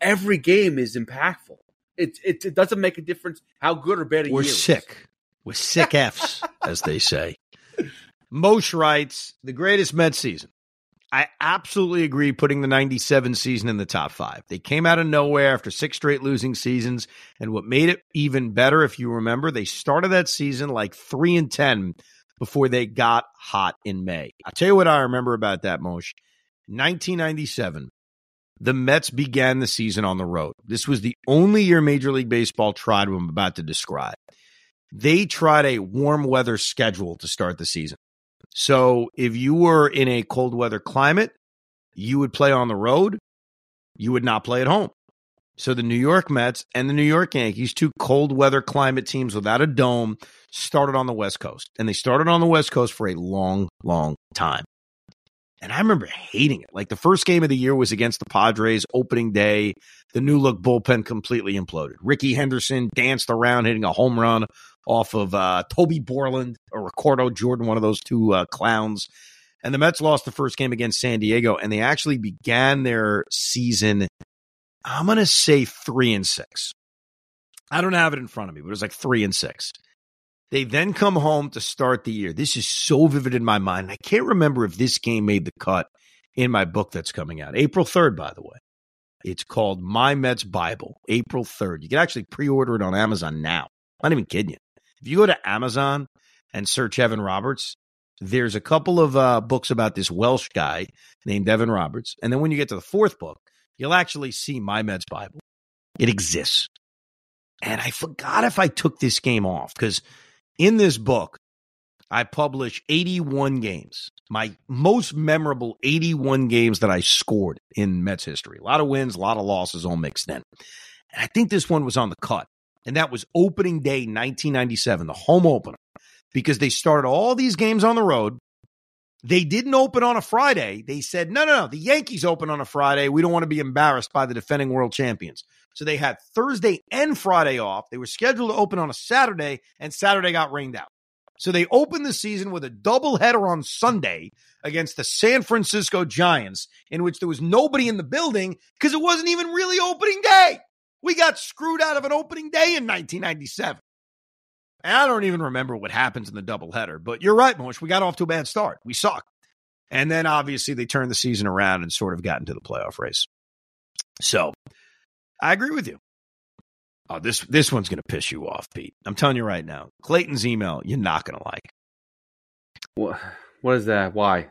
every game is impactful. It, it, it doesn't make a difference how good or bad a We're year is. sick. We're sick Fs, as they say. Mosh writes, the greatest Mets season. I absolutely agree putting the 97 season in the top five. They came out of nowhere after six straight losing seasons. And what made it even better, if you remember, they started that season like three and 10 before they got hot in May. I'll tell you what I remember about that, Moshe. 1997, the Mets began the season on the road. This was the only year Major League Baseball tried what I'm about to describe. They tried a warm weather schedule to start the season. So if you were in a cold weather climate, you would play on the road. You would not play at home. So the New York Mets and the New York Yankees, two cold weather climate teams without a dome, started on the West Coast. And they started on the West Coast for a long, long time. And I remember hating it. Like the first game of the year was against the Padres opening day. The new look bullpen completely imploded. Rickey Henderson danced around hitting a home run off of uh, Toby Borland or Ricardo Jordan, one of those two uh, clowns. And the Mets lost the first game against San Diego, and they actually began their season. I'm going to say three and six. I don't have it in front of me, but it was like three and six. They then come home to start the year. This is so vivid in my mind. I can't remember if this game made the cut in my book that's coming out. April 3rd, by the way. It's called My Mets Bible, April 3rd. You can actually pre order it on Amazon now. I'm not even kidding you. If you go to Amazon and search Evan Roberts, there's a couple of uh, books about this Welsh guy named Evan Roberts. And then when you get to the fourth book, you'll actually see My Mets Bible. It exists. And I forgot if I took this game off because in this book, I publish 81 games my most memorable 81 games that I scored in Mets history. A lot of wins, a lot of losses, all mixed in. And I think this one was on the cut. And that was opening day 1997, the home opener, because they started all these games on the road. They didn't open on a Friday. They said, no, no, no, the Yankees open on a Friday. We don't want to be embarrassed by the defending world champions. So they had Thursday and Friday off. They were scheduled to open on a Saturday, and Saturday got rained out. So they opened the season with a doubleheader on Sunday against the San Francisco Giants, in which there was nobody in the building because it wasn't even really opening day. We got screwed out of an opening day in 1997. And I don't even remember what happens in the doubleheader, but you're right, Mosh. We got off to a bad start. We sucked. And then obviously they turned the season around and sort of got into the playoff race. So I agree with you. Oh, this this one's gonna piss you off, Pete. I'm telling you right now. Clayton's email, you're not gonna like. What? What is that? Why?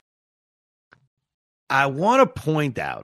I want to point out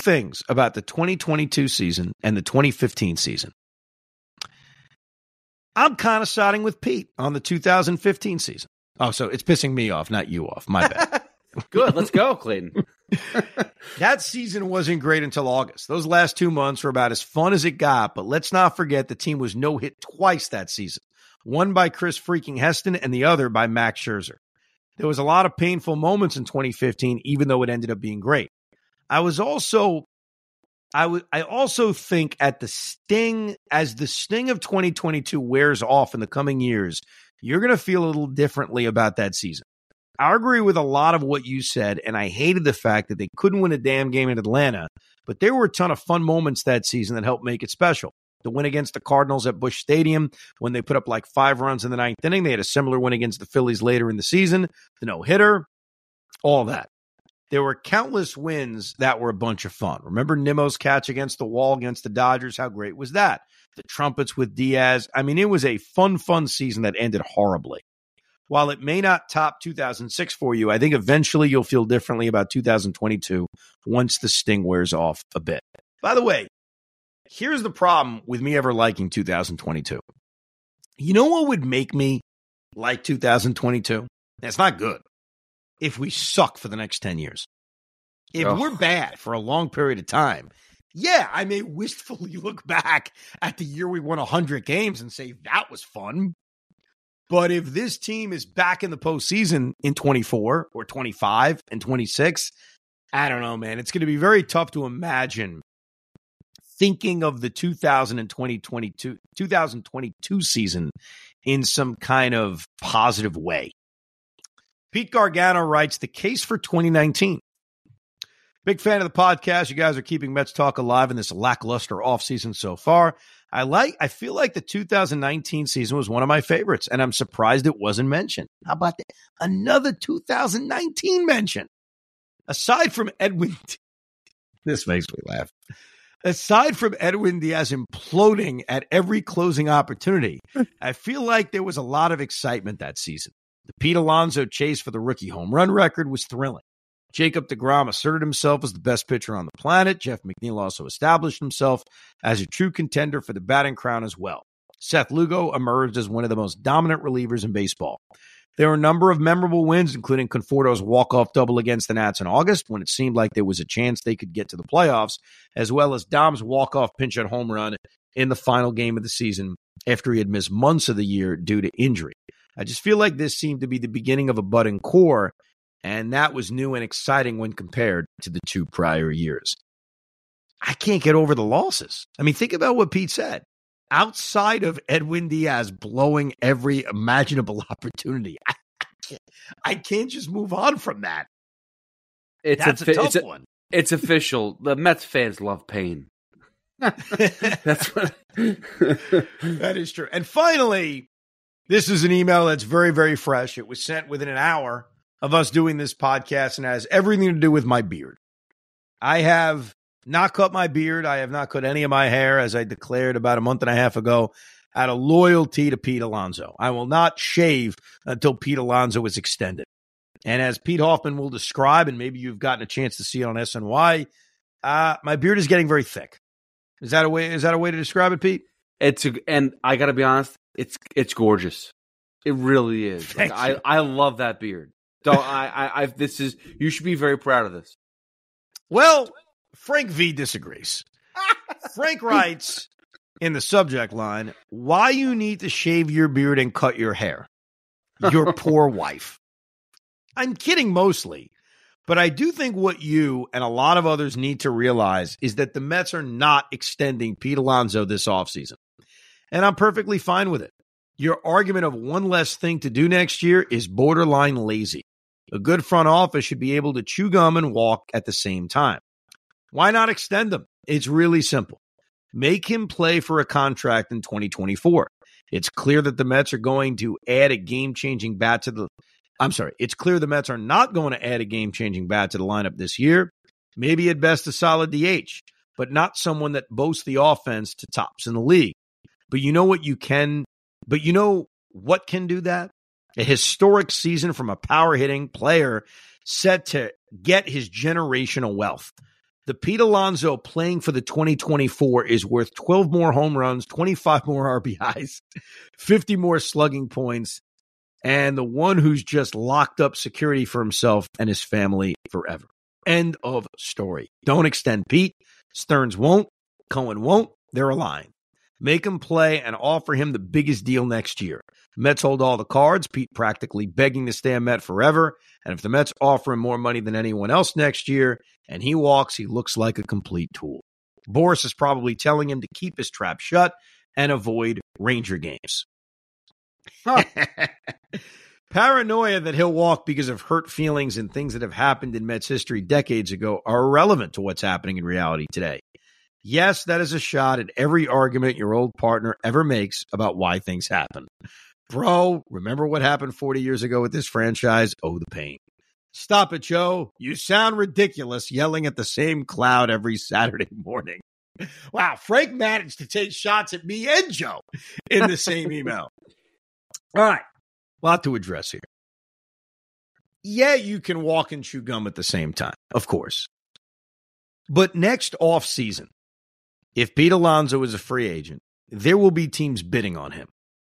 things about the 2022 season and the 2015 season. I'm kind of siding with Pete on the 2015 season. Oh, so it's pissing me off, not you off. My bad. Good. Let's go, Clayton. that season wasn't great until August. Those last two months were about as fun as it got, but let's not forget the team was no hit twice that season. One by Chris freaking Heston and the other by Max Scherzer. There was a lot of painful moments in 2015, even though it ended up being great. I was also I I also think at the sting as the sting of 2022 wears off in the coming years, you're going to feel a little differently about that season. I agree with a lot of what you said, and I hated the fact that they couldn't win a damn game in Atlanta, but there were a ton of fun moments that season that helped make it special. The win against the Cardinals at Busch Stadium when they put up like five runs in the ninth inning. They had a similar win against the Phillies later in the season, the no hitter, all that there were countless wins that were a bunch of fun. Remember Nimmo's catch against the wall against the Dodgers? How great was that? The trumpets with Diaz. I mean, it was a fun, fun season that ended horribly. While it may not top 2006 for you, I think eventually you'll feel differently about 2022 once the sting wears off a bit. By the way, here's the problem with me ever liking 2022. You know what would make me like 2022? That's not good. If we suck for the next 10 years. If Ugh. we're bad for a long period of time, yeah, I may wistfully look back at the year we won 100 games and say that was fun. But if this team is back in the postseason in 24 or 25 and 26, I don't know, man. It's going to be very tough to imagine thinking of the 2020 2022 season in some kind of positive way. Pete Gargano writes the case for 2019. Big fan of the podcast. You guys are keeping Mets talk alive in this lackluster offseason so far. I like I feel like the 2019 season was one of my favorites, and I'm surprised it wasn't mentioned. How about that? Another 2019 mention. Aside from Edwin This makes me laugh. Aside from Edwin Diaz imploding at every closing opportunity, I feel like there was a lot of excitement that season. The Pete Alonso chase for the rookie home run record was thrilling. Jacob DeGrom asserted himself as the best pitcher on the planet. Jeff McNeil also established himself as a true contender for the batting crown as well. Seth Lugo emerged as one of the most dominant relievers in baseball. There were a number of memorable wins, including Conforto's walk-off double against the Nats in August when it seemed like there was a chance they could get to the playoffs, as well as Dom's walk-off pinch hit home run in the final game of the season after he had missed months of the year due to injury. I just feel like this seemed to be the beginning of a budding core, and that was new and exciting when compared to the two prior years. I can't get over the losses. I mean, think about what Pete said. Outside of Edwin Diaz blowing every imaginable opportunity, I can't, I can't just move on from that. It's That's a, a tough it's, a- one. it's official. The Mets fans love pain. That's what. that is true. And finally, this is an email that's very, very fresh. It was sent within an hour of us doing this podcast and has everything to do with my beard. I have not cut my beard. I have not cut any of my hair, as I declared about a month and a half ago, out of loyalty to Pete Alonso. I will not shave until Pete Alonso is extended. And as Pete Hoffman will describe, and maybe you've gotten a chance to see it on SNY, uh, my beard is getting very thick. Is that a way? Is that a way to describe it, Pete? It's a, and I got to be honest, it's it's gorgeous. It really is. Like, I. I love that beard. Don't I, I? I this is you should be very proud of this. Well, Frank V disagrees. Frank writes in the subject line, why you need to shave your beard and cut your hair. Your poor wife. I'm kidding mostly, but I do think what you and a lot of others need to realize is that the Mets are not extending Pete Alonso this offseason. And I'm perfectly fine with it. Your argument of one less thing to do next year is borderline lazy. A good front office should be able to chew gum and walk at the same time. Why not extend him? It's really simple. Make him play for a contract in 2024. It's clear that the Mets are going to add a game changing bat to the. I'm sorry. It's clear the Mets are not going to add a game changing bat to the lineup this year. Maybe at best a solid DH, but not someone that boasts the offense to tops in the league. But you know what you can, but you know what can do that? A historic season from a power hitting player set to get his generational wealth. The Pete Alonso playing for the 2024 is worth 12 more home runs, 25 more RBIs, 50 more slugging points, and the one who's just locked up security for himself and his family forever. End of story. Don't extend Pete. Stearns won't. Cohen won't. They're aligned. Make him play and offer him the biggest deal next year. The Mets hold all the cards. Pete practically begging to stay a Met forever. And if the Mets offer him more money than anyone else next year and he walks, he looks like a complete tool. Boras is probably telling him to keep his trap shut and avoid Ranger games. Paranoia that he'll walk because of hurt feelings and things that have happened in Mets history decades ago are irrelevant to what's happening in reality today. Yes, that is a shot at every argument your old partner ever makes about why things happen. Bro, remember what happened 40 years ago with this franchise? Oh, the pain. Stop it, Joe. You sound ridiculous yelling at the same cloud every Saturday morning. Wow, Frank managed to take shots at me and Joe in the same email. All right, a lot to address here. Yeah, you can walk and chew gum at the same time, of course. But next off season, if Pete Alonso is a free agent, there will be teams bidding on him.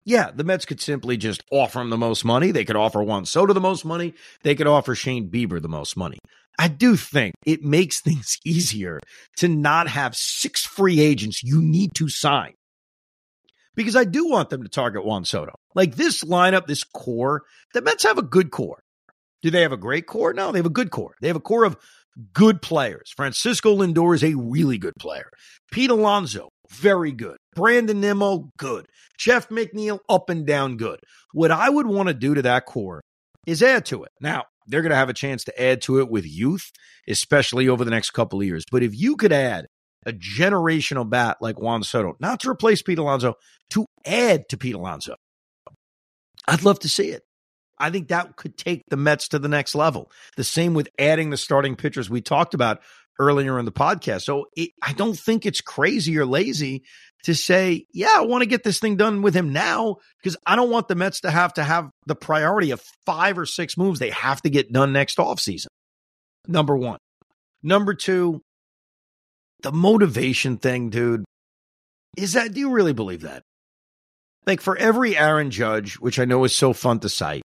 Yeah, the Mets could simply just offer him the most money. They could offer Juan Soto the most money. They could offer Shane Bieber the most money. I do think it makes things easier to not have six free agents you need to sign. Because I do want them to target Juan Soto. Like this lineup, this core, the Mets have a good core. Do they have a great core? No, they have a good core. They have a core of good players. Francisco Lindor is a really good player. Pete Alonso, very good. Brandon Nimmo, good. Jeff McNeil, up and down good. What I would want to do to that core is add to it. Now, they're going to have a chance to add to it with youth, especially over the next couple of years. But if you could add a generational bat like Juan Soto, not to replace Pete Alonso, to add to Pete Alonso, I'd love to see it. I think that could take the Mets to the next level. The same with adding the starting pitchers we talked about earlier in the podcast. So it, I don't think it's crazy or lazy to say, yeah, I want to get this thing done with him now because I don't want the Mets to have to have the priority of five or six moves they have to get done next offseason. Number one. Number two, the motivation thing, dude. Is that, do you really believe that? Like for every Aaron Judge, which I know is so fun to cite,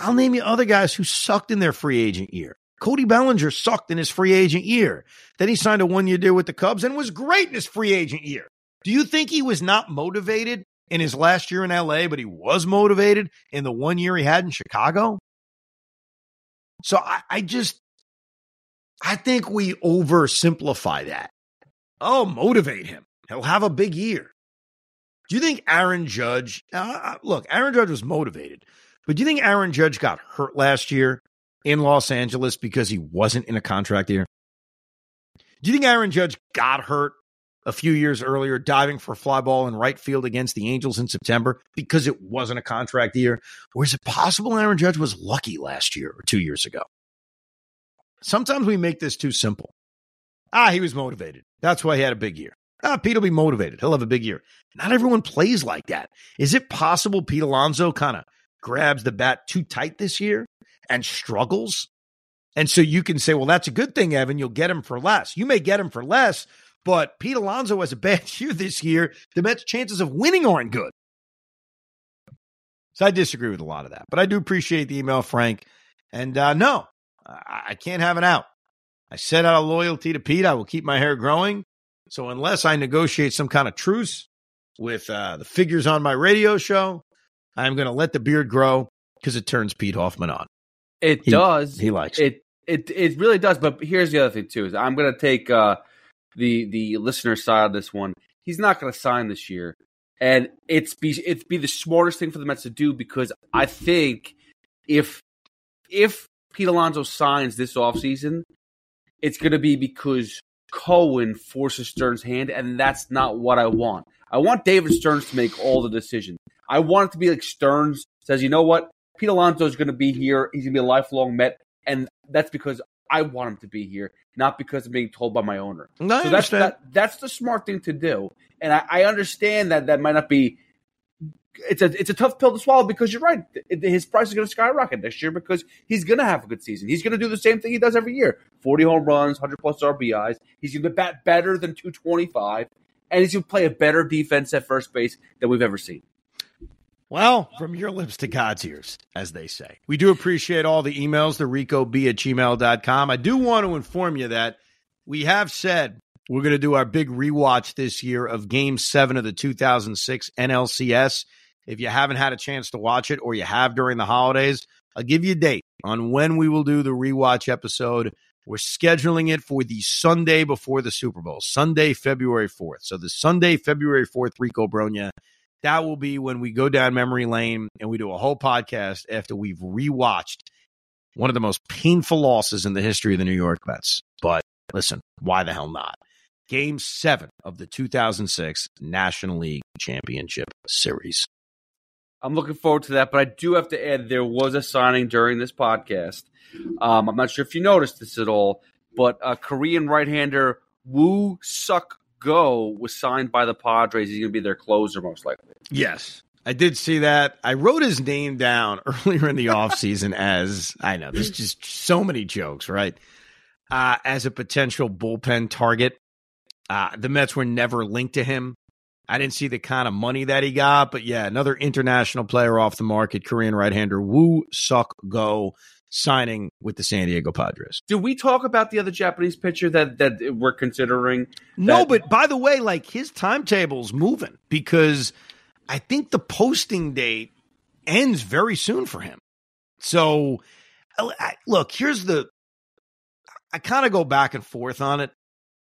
I'll name you other guys who sucked in their free agent year. Cody Bellinger sucked in his free agent year. Then he signed a one year deal with the Cubs and was great in his free agent year. Do you think he was not motivated in his last year in LA, but he was motivated in the one year he had in Chicago? So I, I just, I think we oversimplify that. Oh, motivate him. He'll have a big year. Do you think Aaron Judge, uh, look, Aaron Judge was motivated, but do you think Aaron Judge got hurt last year in Los Angeles because he wasn't in a contract year? Do you think Aaron Judge got hurt a few years earlier diving for a fly ball in right field against the Angels in September because it wasn't a contract year? Or is it possible Aaron Judge was lucky last year or two years ago? Sometimes we make this too simple. Ah, he was motivated. That's why he had a big year. Ah, Pete will be motivated. He'll have a big year. Not everyone plays like that. Is it possible Pete Alonso kind of grabs the bat too tight this year and struggles. And so you can say, well, that's a good thing, Evan. You'll get him for less. You may get him for less, but Pete Alonso has a bad year this year. The Mets' chances of winning aren't good. So I disagree with a lot of that, but I do appreciate the email, Frank. And uh, no, I, I can't have it out. I set out a loyalty to Pete. I will keep my hair growing. So unless I negotiate some kind of truce with uh, the figures on my radio show, I'm going to let the beard grow because it turns Pete Hoffman on. It he, does. He likes it. It it really does. But here's the other thing too: is I'm going to take uh, the the listener side of this one. He's not going to sign this year, and it's be it's be the smartest thing for the Mets to do because I think if if Pete Alonso signs this offseason, it's going to be because Cohen forces Stearns' hand, and that's not what I want. I want David Stearns to make all the decisions. I want it to be like Stearns says, you know what? Pete Alonso is going to be here. He's going to be a lifelong Met. And that's because I want him to be here, not because I'm being told by my owner. No, so that's that, that's the smart thing to do. And I, I, understand that that might not be. It's a it's a tough pill to swallow because you're right. His price is going to skyrocket next year because he's going to have a good season. He's going to do the same thing he does every year: forty home runs, hundred plus RBIs. He's going to bat better than two twenty five, and he's going to play a better defense at first base than we've ever seen. Well, from your lips to God's ears, as they say. We do appreciate all the emails, the ricob at gmail.com. I do want to inform you that we have said we're going to do our big rewatch this year of game seven of the 2006 NLCS. If you haven't had a chance to watch it or you have during the holidays, I'll give you a date on when we will do the rewatch episode. We're scheduling it for the Sunday before the Super Bowl, Sunday, February 4th. So the Sunday, February 4th, Rico Brogna that will be when we go down memory lane and we do a whole podcast after we've rewatched one of the most painful losses in the history of the New York Mets. But listen, why the hell not? Game seven of the 2006 National League Championship Series. I'm looking forward to that, but I do have to add there was a signing during this podcast. Um, I'm not sure if you noticed this at all, but a Korean right hander Woo Suk Go was signed by the Padres. He's going to be their closer, most likely. Yes. I did see that. I wrote his name down earlier in the offseason as I know, there's just so many jokes, right? Uh, as a potential bullpen target. Uh, the Mets were never linked to him. I didn't see the kind of money that he got, but yeah, another international player off the market, Korean right-hander Woo Suk Go signing with the San Diego Padres. Did we talk about the other Japanese pitcher that that we're considering? No, but by the way, like his timetable's moving because I think the posting date ends very soon for him. So, I- look, here's the I kind of go back and forth on it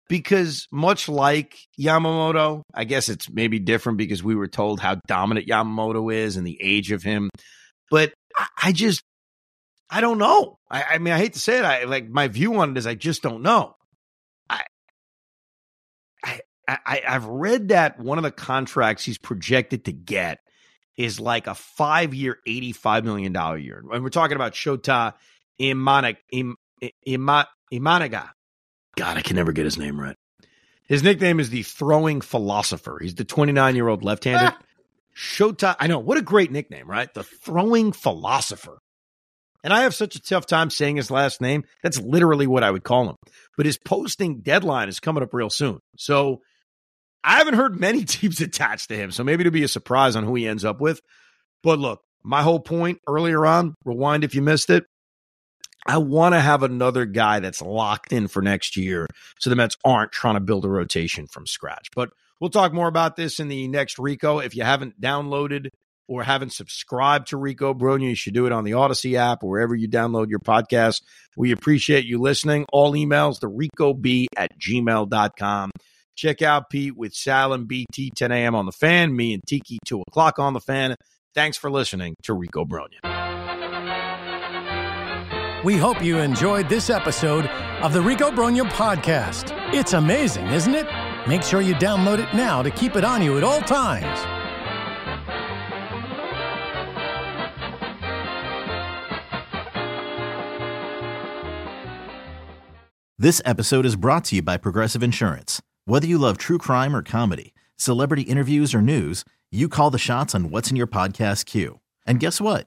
because much like Yamamoto, I guess it's maybe different because we were told how dominant Yamamoto is and the age of him. But I, I just I don't know. I, I mean, I hate to say it. I like my view on it is I just don't know. I, I, I've read that one of the contracts he's projected to get is like a five-year, eighty-five million dollar year, and we're talking about Shota Imana, Im, Ima, Imanaga. God, I can never get his name right. His nickname is the throwing philosopher. He's the 29 year old left handed. Ah! Shota, I know, what a great nickname, right? The throwing philosopher. And I have such a tough time saying his last name. That's literally what I would call him. But his posting deadline is coming up real soon. So I haven't heard many teams attached to him. So maybe it'll be a surprise on who he ends up with. But look, my whole point earlier on, rewind if you missed it. I want to have another guy that's locked in for next year so the Mets aren't trying to build a rotation from scratch. But we'll talk more about this in the next Rico. If you haven't downloaded or haven't subscribed to Rico Brogna, you should do it on the Audacy app or wherever you download your podcast. We appreciate you listening. All emails, the ricob at gmail.com. Check out Pete with Sal and BT 10 a.m. on the fan, me and Tiki 2 o'clock on the fan. Thanks for listening to Rico Brogna. We hope you enjoyed this episode of the Rico Brogna podcast. It's amazing, isn't it? Make sure you download it now to keep it on you at all times. This episode is brought to you by Progressive Insurance. Whether you love true crime or comedy, celebrity interviews or news, you call the shots on what's in your podcast queue. And guess what?